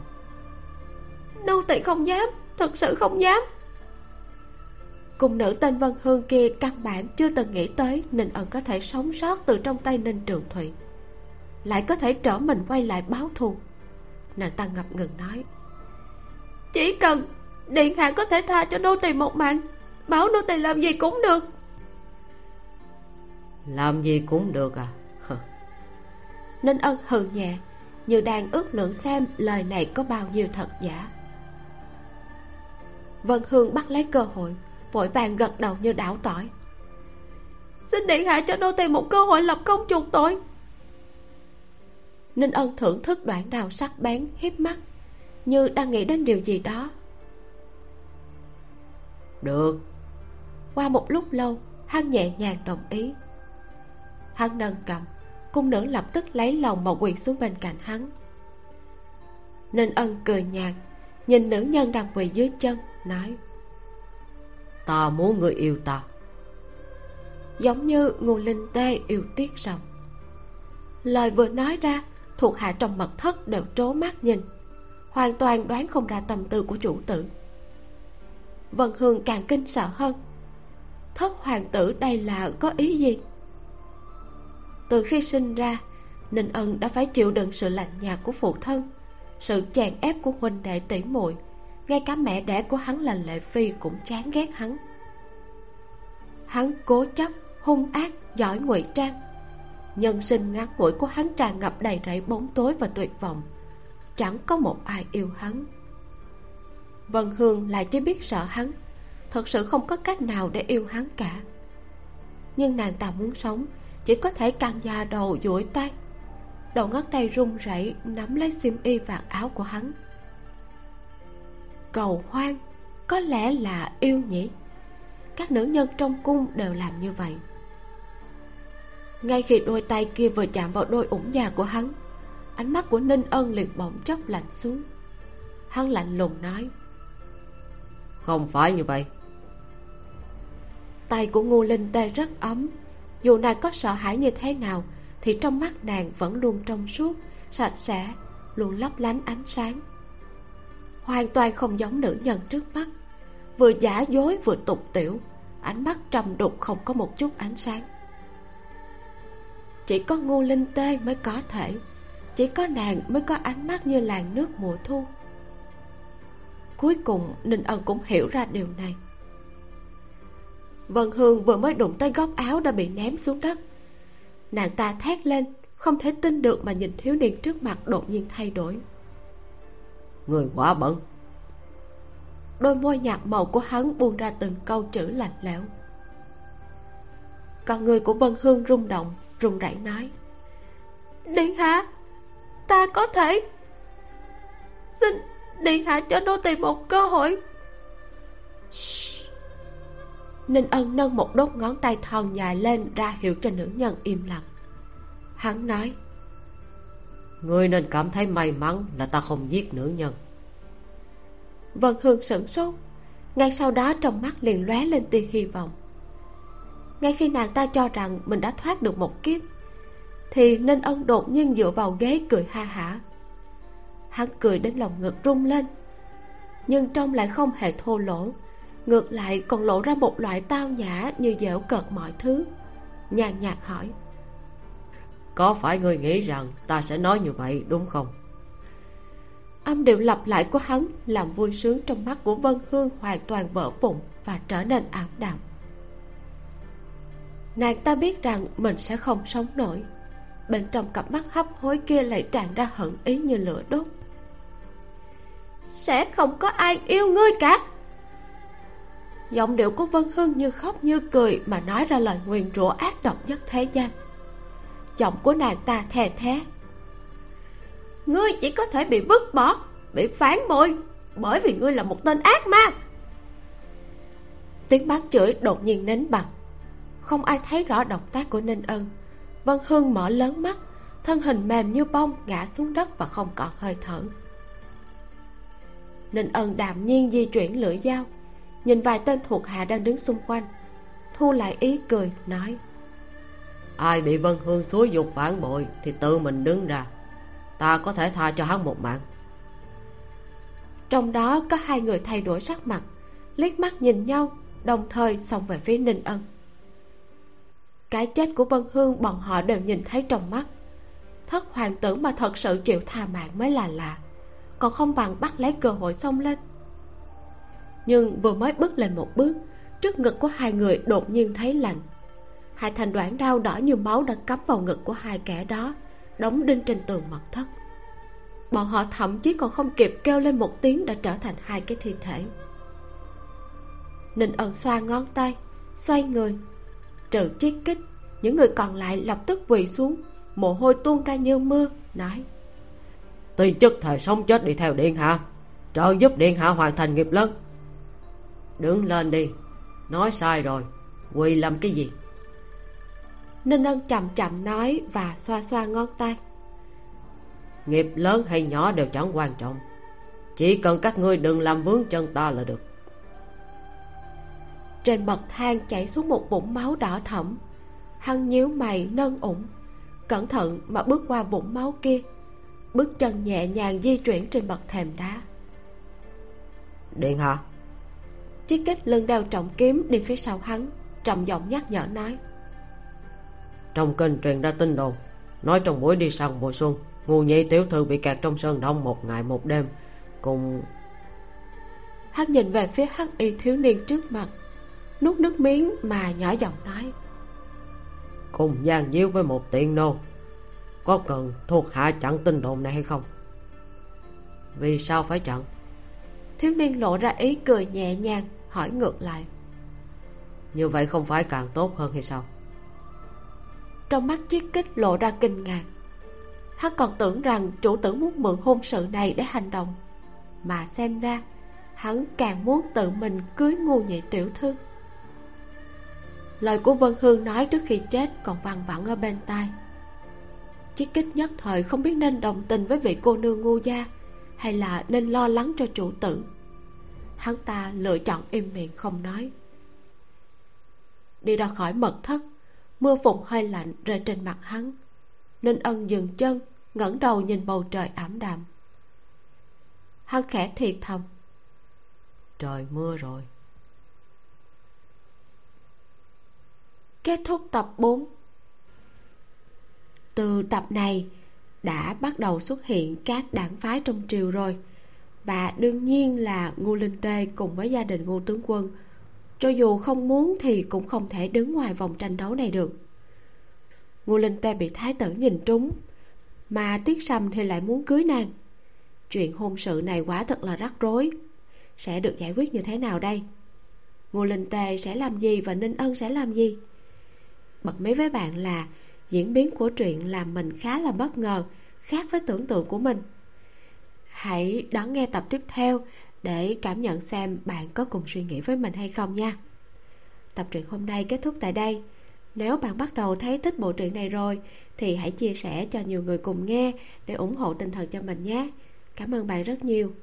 Nô tỳ không dám thật sự không dám. Cung nữ tên vân hương kia căn bản chưa từng nghĩ tới ninh ẩn có thể sống sót từ trong tay ninh trường thụy. Lại có thể trở mình quay lại báo thù. Nàng ta ngập ngừng nói chỉ cần điện hạ có thể tha cho nô tỳ một mạng bảo nô tỳ làm gì cũng được. Làm gì cũng được à? Ninh ân hừ nhẹ như đang ước lượng xem lời này có bao nhiêu thật giả. Vân hương bắt lấy cơ hội vội vàng gật đầu như đảo tỏi. Xin điện hạ cho nô tỳ một cơ hội lập công chuộc tội. Ninh ân thưởng thức đoạn đào sắc bén hiếp mắt như đang nghĩ đến điều gì đó. Được. Qua một lúc lâu hắn nhẹ nhàng đồng ý. Hắn nâng cầm cung nữ lập tức lấy lòng mà quỳ xuống bên cạnh hắn. Nên ân cười nhạt nhìn nữ nhân đang quỳ dưới chân nói ta muốn người yêu ta. Giống như nguồn linh tê yêu tiếc rồng lời vừa nói ra thuộc hạ trong mật thất đều trố mắt nhìn hoàn toàn đoán không ra tâm tư của chủ tử. Vân hương càng kinh sợ hơn. Thất hoàng tử đây là có ý gì? Từ khi sinh ra, ninh ân đã phải chịu đựng sự lạnh nhạt của phụ thân, sự chèn ép của huynh đệ tỷ muội, ngay cả mẹ đẻ của hắn là lệ phi cũng chán ghét hắn. Hắn cố chấp, hung ác, giỏi ngụy trang. Nhân sinh ngắn ngủi của hắn tràn ngập đầy rẫy bóng tối và tuyệt vọng chẳng có một ai yêu hắn. Vân hương lại chỉ biết sợ hắn. Thật sự không có cách nào để yêu hắn cả. Nhưng nàng ta muốn sống, chỉ có thể căng da đầu, duỗi tay. Đầu ngón tay run rẩy, nắm lấy xiêm y vạt áo của hắn. Cầu hoang, có lẽ là yêu nhỉ? Các nữ nhân trong cung đều làm như vậy. Ngay khi đôi tay kia vừa chạm vào đôi ủng già của hắn ánh mắt của ninh ân liền bỗng chốc lạnh xuống. Hắn lạnh lùng nói. Không phải như vậy. Tay của ngô linh tê rất ấm. Dù nàng có sợ hãi như thế nào thì trong mắt nàng vẫn luôn trong suốt sạch sẽ luôn lấp lánh ánh sáng. Hoàn toàn không giống nữ nhân trước mắt. Vừa giả dối vừa tục tiểu ánh mắt trầm đục không có một chút ánh sáng. Chỉ có ngô linh tê mới có thể chỉ có nàng mới có ánh mắt như làn nước mùa thu. Cuối cùng ninh ân cũng hiểu ra điều này. Vân hương vừa mới đụng tới góc áo đã bị ném xuống đất. Nàng ta thét lên không thể tin được mà nhìn thiếu niên trước mặt đột nhiên thay đổi. Người quá bận. Đôi môi nhạt màu của hắn buông ra từng câu chữ lạnh lẽo. Còn người của vân hương rung động run rẩy nói điện hạ ta có thể xin điện hạ cho nô tỳ một cơ hội. Ninh ân nâng một đốt ngón tay thon dài lên ra hiệu cho nữ nhân im lặng. Hắn nói ngươi nên cảm thấy may mắn là ta không giết nữ nhân. Vân hương sửng sốt. Ngay sau đó trong mắt liền lóe lên tia hy vọng. Ngay khi nàng ta cho rằng mình đã thoát được một kiếp thì ninh ân đột nhiên dựa vào ghế cười ha hả. Hắn cười đến lòng ngực rung lên nhưng trong lại không hề thô lỗ ngược lại còn lộ ra một loại tao nhã như dễu cợt mọi thứ. Nhàn nhạt hỏi có phải ngươi nghĩ rằng ta sẽ nói như vậy đúng không? Âm điệu lặp lại của hắn làm vui sướng trong mắt của vân hương hoàn toàn vỡ vụn và trở nên ảm đạm. Nàng ta biết rằng mình sẽ không sống nổi bên trong cặp mắt hấp hối kia lại tràn ra hận ý như lửa đốt. Sẽ không có ai yêu ngươi cả. Giọng điệu của vân hương như khóc như cười mà nói ra lời nguyền rủa ác độc nhất thế gian. Giọng của nàng ta thè thé. Ngươi chỉ có thể bị vứt bỏ, bị phản bội bởi vì ngươi là một tên ác ma. Tiếng bác chửi đột nhiên nín bặt không ai thấy rõ động tác của ninh ân vân hương mở lớn mắt thân hình mềm như bông ngã xuống đất và không còn hơi thở. Ninh ân đạm nhiên di chuyển lưỡi dao nhìn vài tên thuộc hạ đang đứng xung quanh thu lại ý cười nói ai bị vân hương xúi dục phản bội thì tự mình đứng ra ta có thể tha cho hắn một mạng. Trong đó có hai người thay đổi sắc mặt liếc mắt nhìn nhau đồng thời xông về phía ninh ân cái chết của vân hương bọn họ đều nhìn thấy trong mắt. Thất hoàng tử mà thật sự chịu tha mạng mới là lạ. Còn không bằng bắt lấy cơ hội xông lên. Nhưng vừa mới bước lên một bước, trước ngực của hai người đột nhiên thấy lạnh. Hai thành đoạn đau đỏ như máu đã cắm vào ngực của hai kẻ đó, đóng đinh trên tường mật thất. Bọn họ thậm chí còn không kịp kêu lên một tiếng đã trở thành hai cái thi thể. Ninh ân xoa ngón tay, xoay người trừ chiếc kích. Những người còn lại lập tức quỳ xuống mồ hôi tuôn ra như mưa nói. Tuy chức thời sống chết đi theo điện hạ. Trợ giúp điện hạ hoàn thành nghiệp lớn. Đứng lên đi. Nói sai rồi. Quỳ làm cái gì? Ninh ân chậm chậm nói và xoa xoa ngón tay. Nghiệp lớn hay nhỏ đều chẳng quan trọng. Chỉ cần các ngươi đừng làm vướng chân ta là được trên bậc thang chảy xuống một vũng máu đỏ thẫm. Hắn nhíu mày nâng ủng. Cẩn thận mà bước qua vũng máu kia. Bước chân nhẹ nhàng di chuyển trên bậc thềm đá. Điện hạ. Chiếc kích lưng đeo trọng kiếm đi phía sau hắn trầm giọng nhắc nhở nói. Trong kênh truyền ra tin đồn nói trong buổi đi săn mùa xuân ngu nhị tiểu thư bị kẹt trong sơn đông một ngày một đêm cùng hắn nhìn về phía hắc y thiếu niên trước mặt nuốt nước miếng mà nhỏ giọng nói. Cùng gian díu với một tiện nô có cần thuộc hạ chặn tin đồn này hay không? Vì sao phải chặn? Thiếu niên lộ ra ý cười nhẹ nhàng hỏi ngược lại. Như vậy không phải càng tốt hơn hay sao? Trong mắt chiếc kích lộ ra kinh ngạc. Hắn còn tưởng rằng chủ tử muốn mượn hôn sự này để hành động mà xem ra hắn càng muốn tự mình cưới ngu nhị tiểu thư lời của vân hương nói trước khi chết còn văng vẳng ở bên tai. Chiếc kích nhất thời không biết nên đồng tình với vị cô nương ngu gia hay là nên lo lắng cho chủ tử. Hắn ta lựa chọn im miệng không nói. Đi ra khỏi mật thất, mưa phùn hơi lạnh rơi trên mặt hắn, nên ân dừng chân, ngẩng đầu nhìn bầu trời ảm đạm. Hắn khẽ thì thầm, trời mưa rồi kết thúc tập 4 từ tập này đã bắt đầu xuất hiện các đảng phái trong triều rồi, và đương nhiên là ngô linh tê cùng với gia đình ngô tướng quân, cho dù không muốn thì cũng không thể đứng ngoài vòng tranh đấu này được. Ngô linh tê bị thái tử nhìn trúng, mà tiết sâm thì lại muốn cưới nàng. Chuyện hôn sự này quả thật là rắc rối, sẽ được giải quyết như thế nào đây? Ngô linh tê sẽ làm gì và ninh ân sẽ làm gì? Bật mí với bạn là diễn biến của truyện làm mình khá là bất ngờ, khác với tưởng tượng của mình. Hãy đón nghe tập tiếp theo để cảm nhận xem bạn có cùng suy nghĩ với mình hay không nha. Tập truyện hôm nay kết thúc tại đây. Nếu bạn bắt đầu thấy thích bộ truyện này rồi, thì hãy chia sẻ cho nhiều người cùng nghe để ủng hộ tinh thần cho mình nhé. Cảm ơn bạn rất nhiều.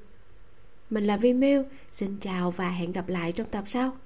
Mình là vi miu, xin chào và hẹn gặp lại trong tập sau.